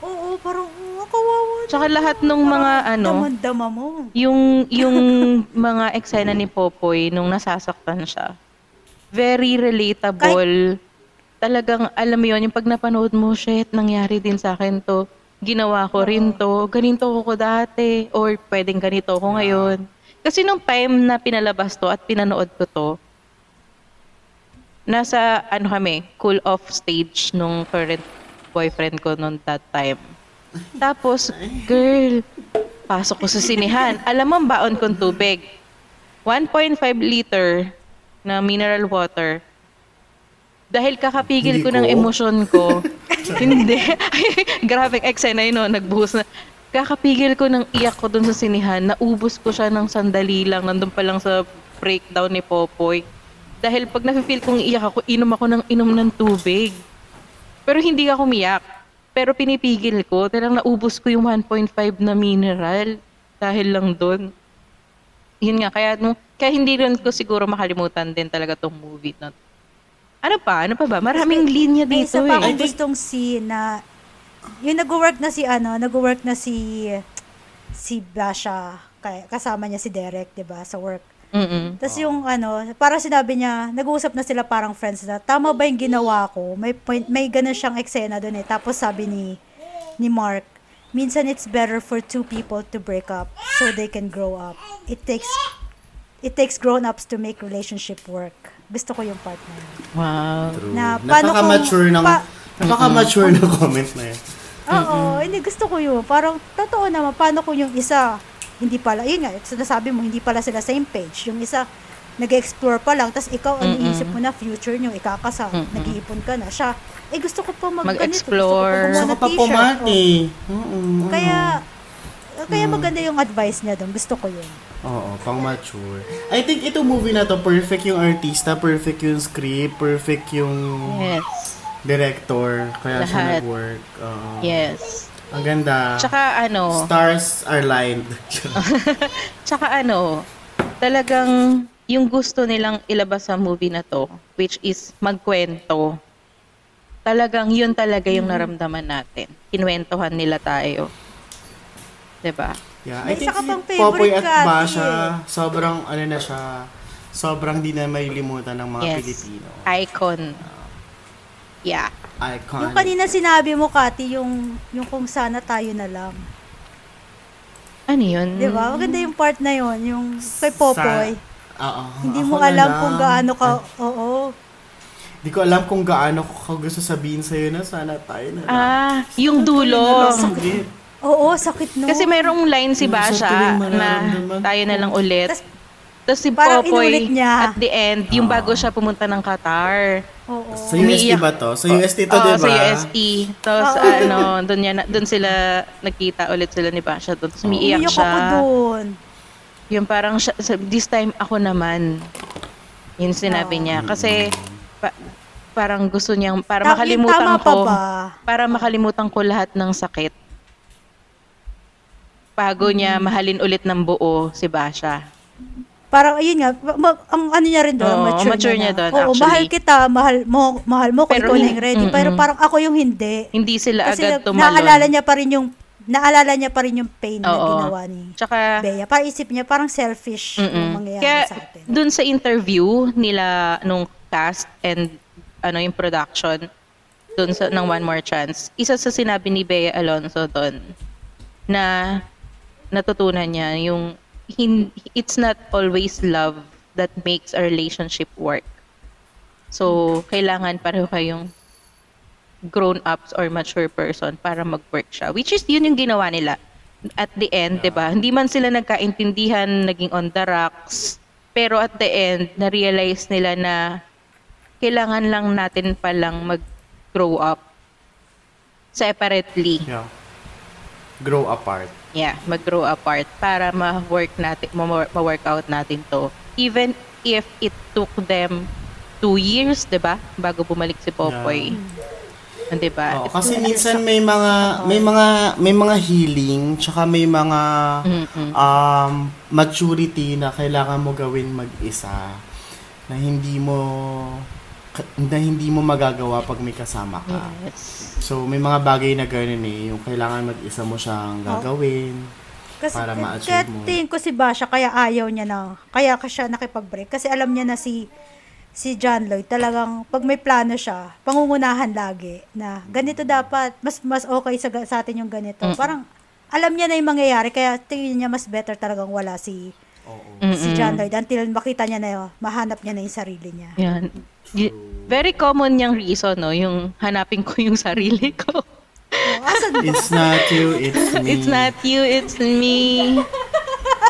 Oo, parang, oh, kawawa Tsaka lahat nung mga ano, Damandama mo. yung yung mga eksena ni Popoy nung nasasaktan siya. Very relatable. Talagang alam mo yun, yung pag napanood mo, shit, nangyari din sa akin to. Ginawa ko rin to. Ganito ko dati. Or pwedeng ganito ko ngayon. Kasi nung time na pinalabas to at pinanood ko to, nasa ano kami, cool off stage nung current boyfriend ko nung that time. Tapos, girl, pasok ko sa sinihan. Alam mo, baon kong tubig. 1.5 liter na mineral water. Dahil kakapigil Hindi ko ng ko. emosyon ko. hindi. Grabe, eksena yun, no? nagbuhos na. Kakapigil ko ng iyak ko dun sa sinihan. Naubos ko siya ng sandali lang. Nandun pa lang sa breakdown ni Popoy. Dahil pag nafe-feel kong iyak ako, inom ako ng inom ng tubig. Pero hindi ako umiyak. Pero pinipigil ko. Talagang naubos ko yung 1.5 na mineral. Dahil lang doon. Yun nga, kaya, no, kaya hindi rin ko siguro makalimutan din talaga tong movie na. Ano pa? Ano pa ba? Maraming linya May dito isa pa eh. akong gustong scene na yung nag-work na si ano, nag-work na si si Basha, kay- kasama niya si Derek, 'di ba, sa work. Mm-mm. Tapos yung ano, para sinabi niya, nag-uusap na sila parang friends na, tama ba yung ginawa ko? May point, may ganun siyang eksena doon eh. Tapos sabi ni ni Mark, minsan it's better for two people to break up so they can grow up. It takes it takes grown-ups to make relationship work. Gusto ko yung part na yun. Wow. True. Na paano Napaka-mature kung- ng, pa- napaka-mature ng comment na yun. Oo, hindi gusto ko yun. Parang, totoo naman, paano kung yung isa, hindi pala, yun nga, sinasabi mo, hindi pala sila same page. Yung isa, nag-explore pa lang, tapos ikaw, ano Mm-mm. iisip mo na, future nyo, ikakasal, nag-iipon ka na. Siya, eh gusto ko pa mag Mag-explore. Gusto Gusto ko pa gumawa ng t-shirt. pumati. Oo, Oh. Kaya, Mm. kaya maganda yung advice niya doon. Gusto ko yun. Oo, pang mature. I think ito movie na to, perfect yung artista, perfect yung script, perfect yung Yes. Director, kaya siya Lahat. nag-work. Oo. Yes. Ang ganda. Tsaka ano, Stars are lined. tsaka ano, talagang yung gusto nilang ilabas sa movie na to, which is magkwento, talagang yun talaga yung naramdaman natin. Kinwentuhan nila tayo. 'Di ba? yeah, May I think isa ka si pang Popoy favorite at Basha, eh. sobrang ano na siya, sobrang di na malilimutan ng mga Yes. Pilipino. Icon. Yeah. Icon. Yung kanina sinabi mo, Kati, yung, yung kung sana tayo na lang. Ano yun? Di ba? Maganda yung part na yun, yung kay Popoy. Sa- Oo. Hindi mo na alam lang. kung gaano ka, oo. Di ko alam kung gaano ko gusto sabihin sa'yo na sana tayo na lang. Ah, yung dulo. Sakit. Oo, sakit no. Kasi mayroong line si sa Basha na tayo na lang ulit. Tas- Tapos si parang Popoy, niya. at the end, yung bago siya pumunta ng Qatar. Oo. Sa UST Umiiyak. ba to? Sa UST to, Oo, di ba? sa UST. Tapos ano, doon, niya, doon sila, nagkita ulit sila ni Basha. Doon, tapos umiiyak siya. ako doon. Yung parang, siya, sa- this time ako naman. Yun sinabi niya. Kasi, pa- parang gusto niyang, para Ta- makalimutan ko, para makalimutan ko lahat ng sakit. Bago niya Mm. mahalin ulit ng buo si Basha. Parang, ayun nga, ma- ang ano niya rin doon, Oo, mature, mature niya na. doon, Oo, actually. mahal kita, mahal mo, mahal mo kung Pero ikaw na hin- yung ready. mm-mm. Pero parang ako yung hindi. Hindi sila Kasi agad tumalon. naalala niya pa rin yung, naalala niya pa rin yung pain na Oo. ginawa ni Tsaka, Bea. Parang isip niya, parang selfish Mm-mm. yung mangyayari Kaya sa atin. dun sa interview nila nung cast and ano yung production dun sa ng One More Chance, isa sa sinabi ni Bea Alonso doon na natutunan niya yung hin- it's not always love that makes a relationship work. So, kailangan pareho kayong grown-ups or mature person para mag-work siya. Which is, yun yung ginawa nila. At the end, di ba? Hindi man sila nagkaintindihan, naging on the rocks. Pero at the end, na-realize nila na kailangan lang natin palang mag-grow up separately. Yeah. Grow apart. Yeah, mag-grow apart para ma-work natin, ma- ma-work out natin to. Even if it took them two years, 'di ba? Bago bumalik si Popoy. Yeah. 'Di ba? Oo, kasi minsan may mga may mga may mga healing tsaka may mga um maturity na kailangan mo gawin mag-isa na hindi mo na hindi mo magagawa pag may kasama ka. Yes. So may mga bagay na ganoon eh, yung kailangan mag-isa mo siyang gagawin. Kasi Para kaya ma-achieve mo. tingin ko si Basha, kaya ayaw niya na, kaya ka siya nakipag-break. Kasi alam niya na si si John Lloyd talagang pag may plano siya, pangungunahan lagi na ganito dapat, mas mas okay sa, sa atin yung ganito. Parang alam niya na yung mangyayari, kaya tingin niya mas better talagang wala si Oo. si John Lloyd until makita niya na yun, mahanap niya na yung sarili niya. Yan. Y- Very common yung reason, no? Yung hanapin ko yung sarili ko. Oh? It's not you, it's me. It's not you, it's me.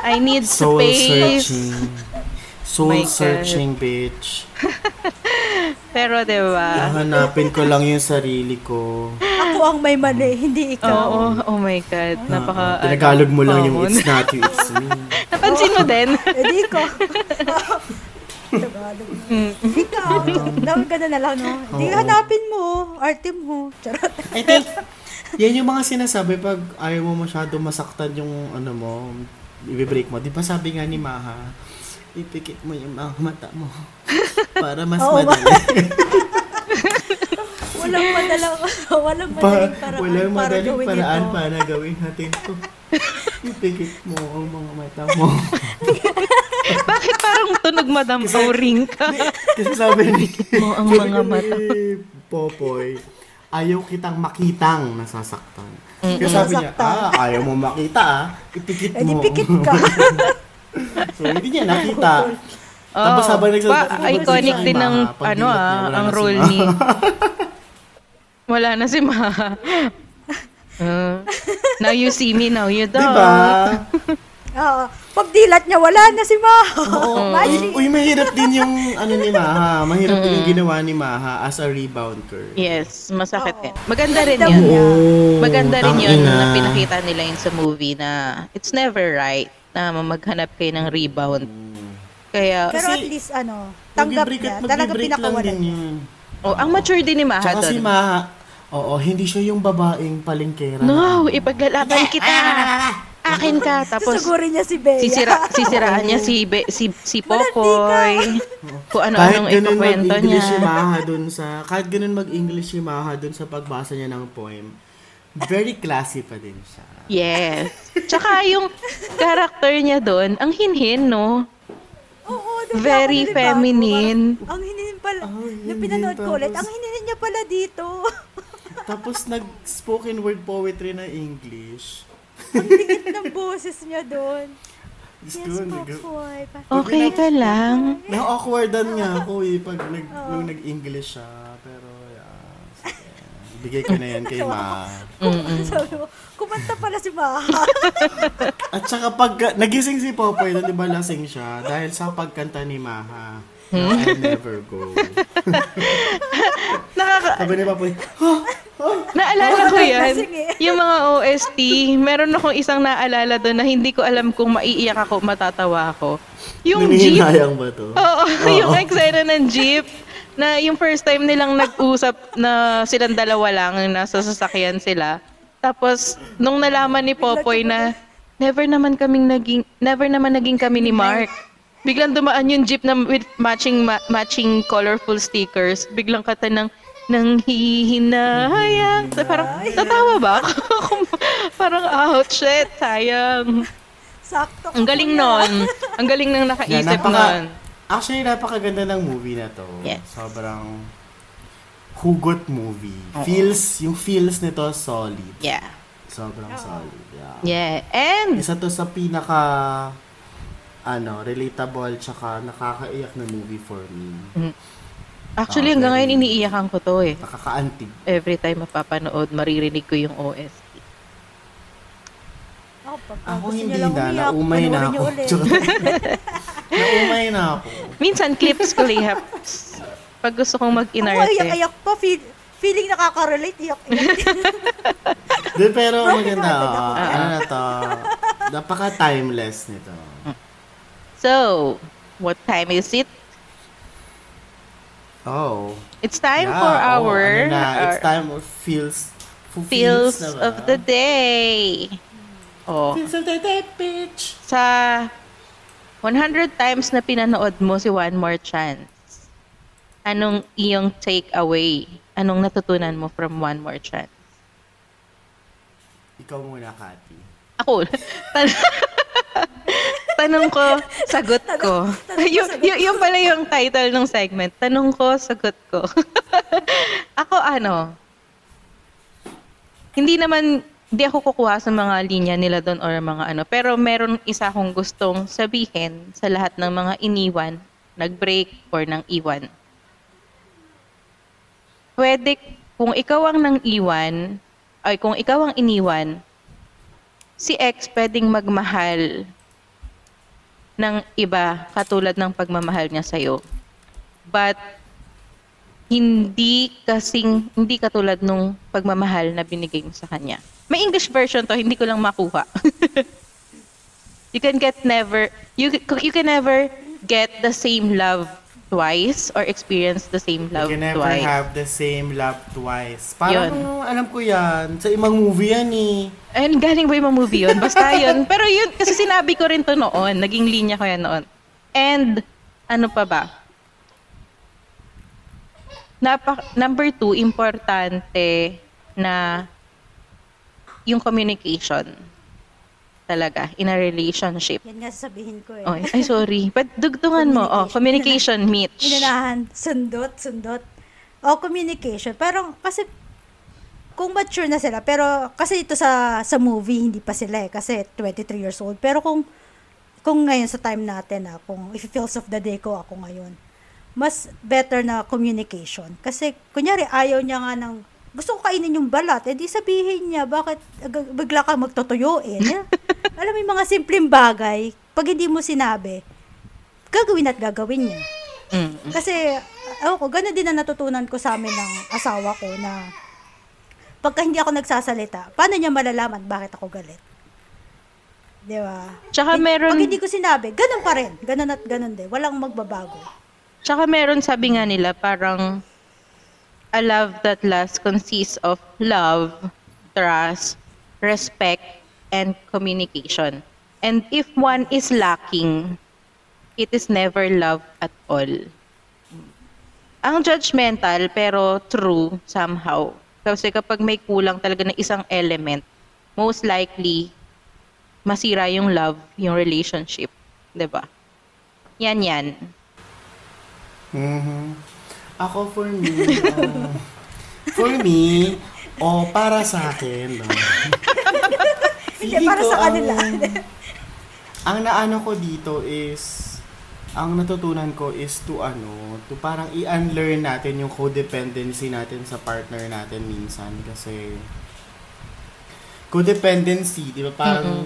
I need Soul space. searching. My Soul God. searching, bitch. Pero, di ba? Hanapin ko lang yung sarili ko. Ako ang may mali, hindi ikaw. Oo, oh my God. Napaka, Oo, Tinagalog mo lang yung it's not you, it's me. Napansin mo din? Eh di ko. Tagalog. Ikaw. Dapat ka na lang, no? Di Oo. hanapin mo. Arte mo. Charot. I think, yan yung mga sinasabi pag ayaw mo masyado masaktan yung ano mo, i-break mo. Di ba sabi nga ni Maha, ipikit mo yung mga mata mo para mas Oo, madali. Walang madalang, walang Pa, madaling paraan walang para madaling gawin paraan ito. para gawin natin to. Ipikit mo ang mga mata mo. Parang tunog madam Auring ka? Kasi sabi ni mo ang mga mata. Popoy, ayaw kitang makitang nasasaktan. Kasi sabi niya, ah, ayaw mo makita ah, ipikit Eh mo. pikit ka. so, hindi niya nakita. Tapos habang pa, nagsasalita iconic si din ng ano ah, ang role ni Wala na si Maha. Uh, now you see me, now you don't. Diba? Oo. Pag dilat niya, wala na si Ma. Oo. Magic. Uy, mahirap din yung ano ni Maha. Mahirap din yung ginawa ni Maha as a rebounder. Yes, masakit Oo. yan. Maganda rin Ganda yun. mo. Oo. Maganda rin yun tangina. na pinakita nila yun sa movie na it's never right na maghanap kayo ng rebound. Kaya, Pero Kasi, at least, ano, tanggap niya. at Talaga magbe-break lang pinakawalan din niya. yun. oh, ang mature din ni Maha Tsaka si doon. Maha, oo, hindi siya yung babaeng palengkera. No, ipaglalaban kita. Akin ka. Tapos, Susugurin niya si Bea. sisira, sisiraan niya si, Be, si, si Popoy. Kung kahit ano-anong ganun ikukwento mag-English si niya. Maha dun sa, kahit ganun mag-English si Maha dun sa pagbasa niya ng poem, very classy pa din siya. Yes. Tsaka yung character niya doon, ang hinhin, no? Oo, doon Very ako nilibago. feminine. Parang, Ang hinin pala. Ah, Nung hindi, pinanood ko ulit, tapos- ang hinin niya pala dito. Tapos nag-spoken word poetry na English. Ang dikit ng boses niya doon. Diyos Yes, ko, nag- Okay ka lang. Na-awkwardan nga ako eh pag nag, nung nag-English siya. Pero, yeah. Bigay ko na yan kay Ma. Sabi mo, kumanta pala si Maha. At saka pag nagising si Popoy, na di ba lasing siya dahil sa pagkanta ni Maha. I'll never go. Nakaka... Sabi ni Popoy, Naalala ko yan. Yung mga OST, meron akong isang naalala doon na hindi ko alam kung maiiyak ako, matatawa ako. Yung jeep. Ba to? Oo, yung eksena ng jeep na yung first time nilang nag-usap na silang dalawa lang, nasa sasakyan sila. Tapos, nung nalaman ni Popoy na never naman kaming naging, never naman naging kami ni Mark. Biglang dumaan yung jeep na with matching ma- matching colorful stickers. Biglang kata ng nang hihinayang. Parang, tatawa ba ako? parang, ouch, shit, sayang. Sakto. Ang galing nun. Ang galing nang nakaisip Yeah, napaka- nun. Actually, napakaganda ng movie na to. Yes. Sobrang hugot movie. Feels, yung feels nito solid. Yeah. Sobrang solid. Yeah. Yeah. And, Isa to sa pinaka ano, relatable tsaka nakakaiyak na movie for me. Actually, Ah, hanggang very- ngayon iniiyak ko to eh. Nakakaantig. Every time mapapanood, maririnig ko yung OST. Ako, pag Ako hindi na, umiyak, naumay na ako. naumay na ako. Minsan, clips ko lihaps. Pag gusto kong Ako mag-inarte. iyak-iyak pa. Feel, feeling nakaka-relate. Iyak. Di, pero maganda. Oh, ako. ano na to? Napaka-timeless nito. So, what time is it? Oh. It's time Yeah, for oh, our, ano na, it's our time of feels feels ba? of the day. Oh, Feels of the day, bitch. sa 100 times na pinanood mo si One More Chance, anong iyong take away? Anong natutunan mo from One More Chance? Ikaw muna, Kati. Ako, tanong ko, sagot ko. tanong ko, yung, yung, yung pala yung title ng segment. Tanong ko, sagot ko. ako ano, hindi naman, hindi ako kukuha sa mga linya nila doon or mga ano. Pero meron isa akong gustong sabihin sa lahat ng mga iniwan, nag-break or nang iwan. Pwede, kung ikaw ang nang iwan, ay kung ikaw ang iniwan, si ex pwedeng magmahal ng iba katulad ng pagmamahal niya sa'yo. But, hindi kasing, hindi katulad nung pagmamahal na binigay mo sa kanya. May English version to, hindi ko lang makuha. you can get never, you, you can never get the same love twice or experience the same love you can never twice. have the same love twice. Parang, Yun. alam ko yan, sa ibang movie yan eh. Ayun, galing ba yung mga movie yun? Basta yun. Pero yun, kasi sinabi ko rin to noon. Naging linya ko yan noon. And, ano pa ba? Napa, number two, importante na yung communication talaga in a relationship. Yan nga sasabihin ko eh. Oh, ay, sorry. But dugtungan mo. Oh, communication, Mitch. Inanahan, sundot, sundot. O, communication. Pero, kasi, kung mature na sila, pero, kasi ito sa, sa movie, hindi pa sila eh, kasi 23 years old. Pero kung, kung ngayon sa time natin na, kung if feels of the day ko ako ngayon, mas better na communication. Kasi, kunyari, ayaw niya nga ng, gusto ko kainin yung balat, eh di sabihin niya, bakit bigla ka magtutuyuin? Eh? Alam mo yung mga simpleng bagay, pag hindi mo sinabi, gagawin at gagawin niya. Kasi, ako ko, ganun din na natutunan ko sa amin ng asawa ko na pagka hindi ako nagsasalita, paano niya malalaman bakit ako galit? Di ba? Tsaka meron- Pag hindi ko sinabi, ganun pa rin. Ganun at ganun din. Walang magbabago. Tsaka meron sabi nga nila parang a love that lasts consists of love, trust, respect, and communication. And if one is lacking, it is never love at all. Ang judgmental pero true somehow. Kasi kapag may kulang talaga ng isang element, most likely masira yung love, yung relationship. 'Di ba? Yan yan. Mhm. Ako for me, uh, for me, o para sa akin, no? Hindi, para sa kanila. Ang, ang naano ko dito is, ang natutunan ko is to ano, to parang i-unlearn natin yung codependency natin sa partner natin minsan kasi codependency, di ba? Parang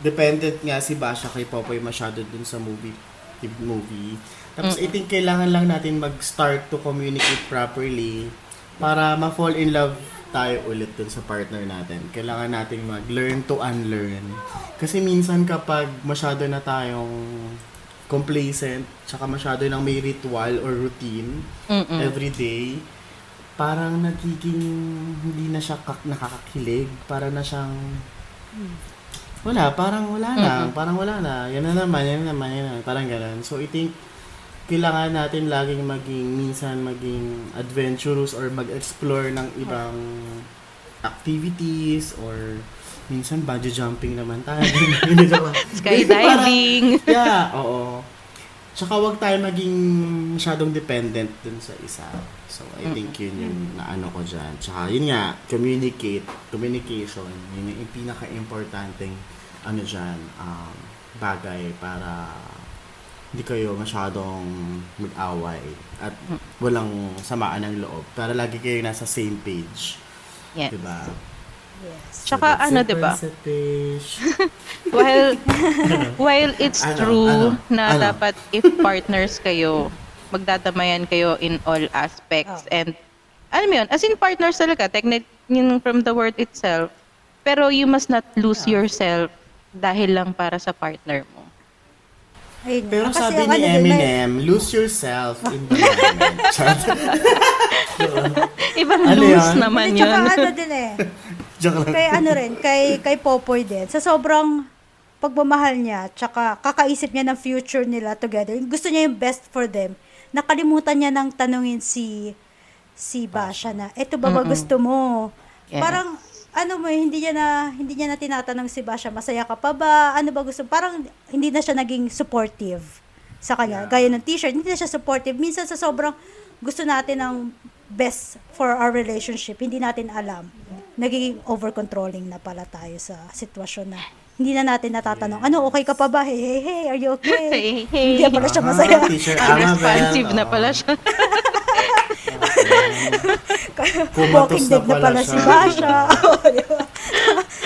dependent nga si Basha kay Popoy masyado dun sa movie movie. Tapos I think kailangan lang natin mag-start to communicate properly para ma-fall in love tayo ulit dun sa partner natin. Kailangan natin mag-learn to unlearn. Kasi minsan kapag masyado na tayong complacent, tsaka masyado nang may ritual or routine Mm-mm. every day, parang nagiging hindi na siya kak- nakakakilig. Para na siyang wala, parang wala na. Parang wala na. Yan na naman, yan na naman, yan na. Parang ganun. So, I think, kailangan natin laging maging, minsan maging adventurous or mag-explore ng ibang activities or minsan bungee jumping naman tayo. Hindi naman. Skydiving. Parang- yeah, oo. Tsaka wag tayo maging masyadong dependent dun sa isa. So, I think yun yung naano ko dyan. Tsaka yun nga, communicate, communication. Yun yung pinaka-importanting ano dyan, um, bagay para hindi kayo masyadong mag-away at walang samaan ng loob. Para lagi kayo nasa same page. Yes. Diba? Yes. Tsaka that's ano, 'di ba? While while it's Ano, true ano, na ano? dapat if partners kayo, magdadamayan kayo in all aspects Oh. and alam mo yun, as in partners talaga, technic, yun from the word itself. Pero you must not lose yourself dahil lang para sa partner mo. Ayun. Pero Kasi sabi ni ano may- Eminem, lose yourself in the moment. Ibang Ano lose yan? naman Hindi, yun. tsaka ano din eh. Joke lang. kay ano rin, kay, kay Popoy din. Sa sobrang pagmamahal niya, tsaka kakaisip niya ng future nila together. Gusto niya yung best for them. Nakalimutan niya nang tanungin si si Basha na, eto ba ba gusto mo? Yes. Parang ano mo, hindi niya na hindi niya na tinatanong si Basha, masaya ka pa ba? Ano ba gusto? Parang hindi na siya naging supportive sa kanya. Gaya ng t-shirt, hindi na siya supportive. Minsan sa sobrang gusto natin ng best for our relationship, hindi natin alam. Nagiging over-controlling na pala tayo sa sitwasyon na hindi na natin natatanong, ano, okay ka pa ba? Hey, hey, hey, are you okay? Hey, hey. Hindi pala siya masaya. Ah, teacher Annabelle. Responsive na pala siya. Kumatos Walking na dead na pala pala si. Basha.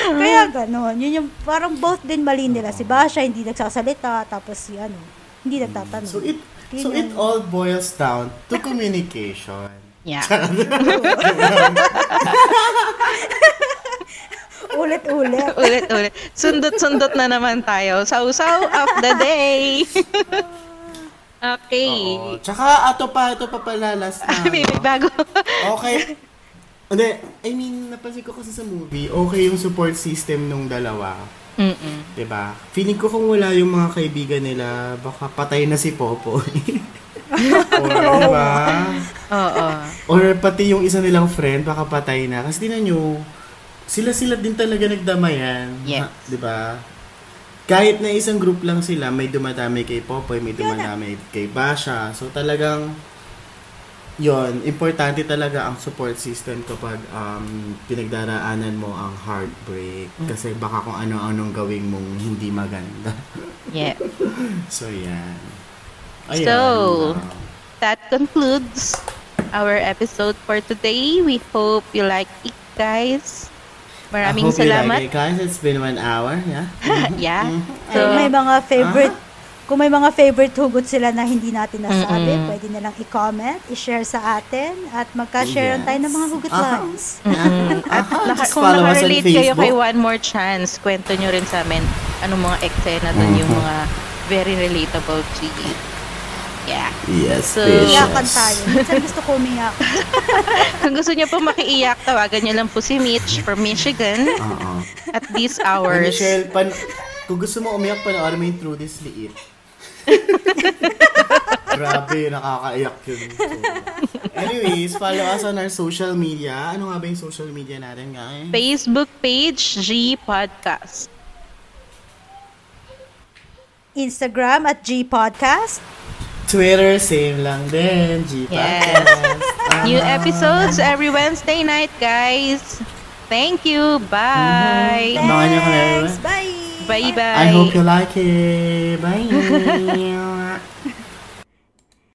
Ba? Kaya ganon. Yun yung parang both din mali nila. Si Basha hindi nagsasalita, tapos si ano, hindi nagtatanong. So it so it all boils down to communication. Yeah. Ulit-ulit. Ulit-ulit. Sundot-sundot na naman tayo. Sausaw of the day. okay. Oo. Tsaka ato pa, ito pa pala last na. May, may ano. bago. Okay. Hindi, I mean, napansin ko kasi sa movie, okay yung support system nung dalawa. Mm-mm. 'Di ba? Feeling ko kung wala yung mga kaibigan nila, baka patay na si Popo. Or, di ba? Oo. Or pati yung isa nilang friend, baka patay na. Kasi tinan nyo, sila-sila din talaga nagdamayan. Yes. Ha, di ba? Kahit na isang group lang sila, may dumadami kay Popoy, may dumadami kay Basha. So talagang, yon importante talaga ang support system kapag um, pinagdaraanan mo ang heartbreak. Kasi baka kung ano-anong gawin mong hindi maganda. Yeah. so, yan. So, Wow. That concludes our episode for today. We hope you like it, guys. Maraming I hope you salamat. like it, guys. It's been one hour, yeah? yeah. Kung may So, mga favorite, kung may mga favorite hugot sila na hindi natin nasabi, Mm-mm. pwede nilang i-comment, i-share sa atin, at magka-share Yes. tayo ng mga hugot Aha. lines. mm, at Aha, naka, kung nakarelate kayo kay. One More Chance, kwento nyo rin sa amin anong mga eksena doon yung Mhm. mga very relatable to you. Yeah. Yes, So, precious. Iyakan tayo. Minsan gusto ko umiyak. Kung gusto nyo po makiiyak, tawagan nyo lang po si Mitch from Michigan Oo. at these Ay, hours. Michelle, pan kung gusto mo umiyak, panoorin mo yung True This Liit. Grabe, nakakaiyak yun. Anyways, follow us on our social media. Ano nga ba yung social media natin, guys? Facebook page, G Podcast. Instagram at G Podcast. Twitter, same lang din. G Yes. Podcast. New episodes every Wednesday night, guys. Thank you. Bye. Abangan nyo kami. Thanks. Bye. Bye-bye. I hope you like it. Bye.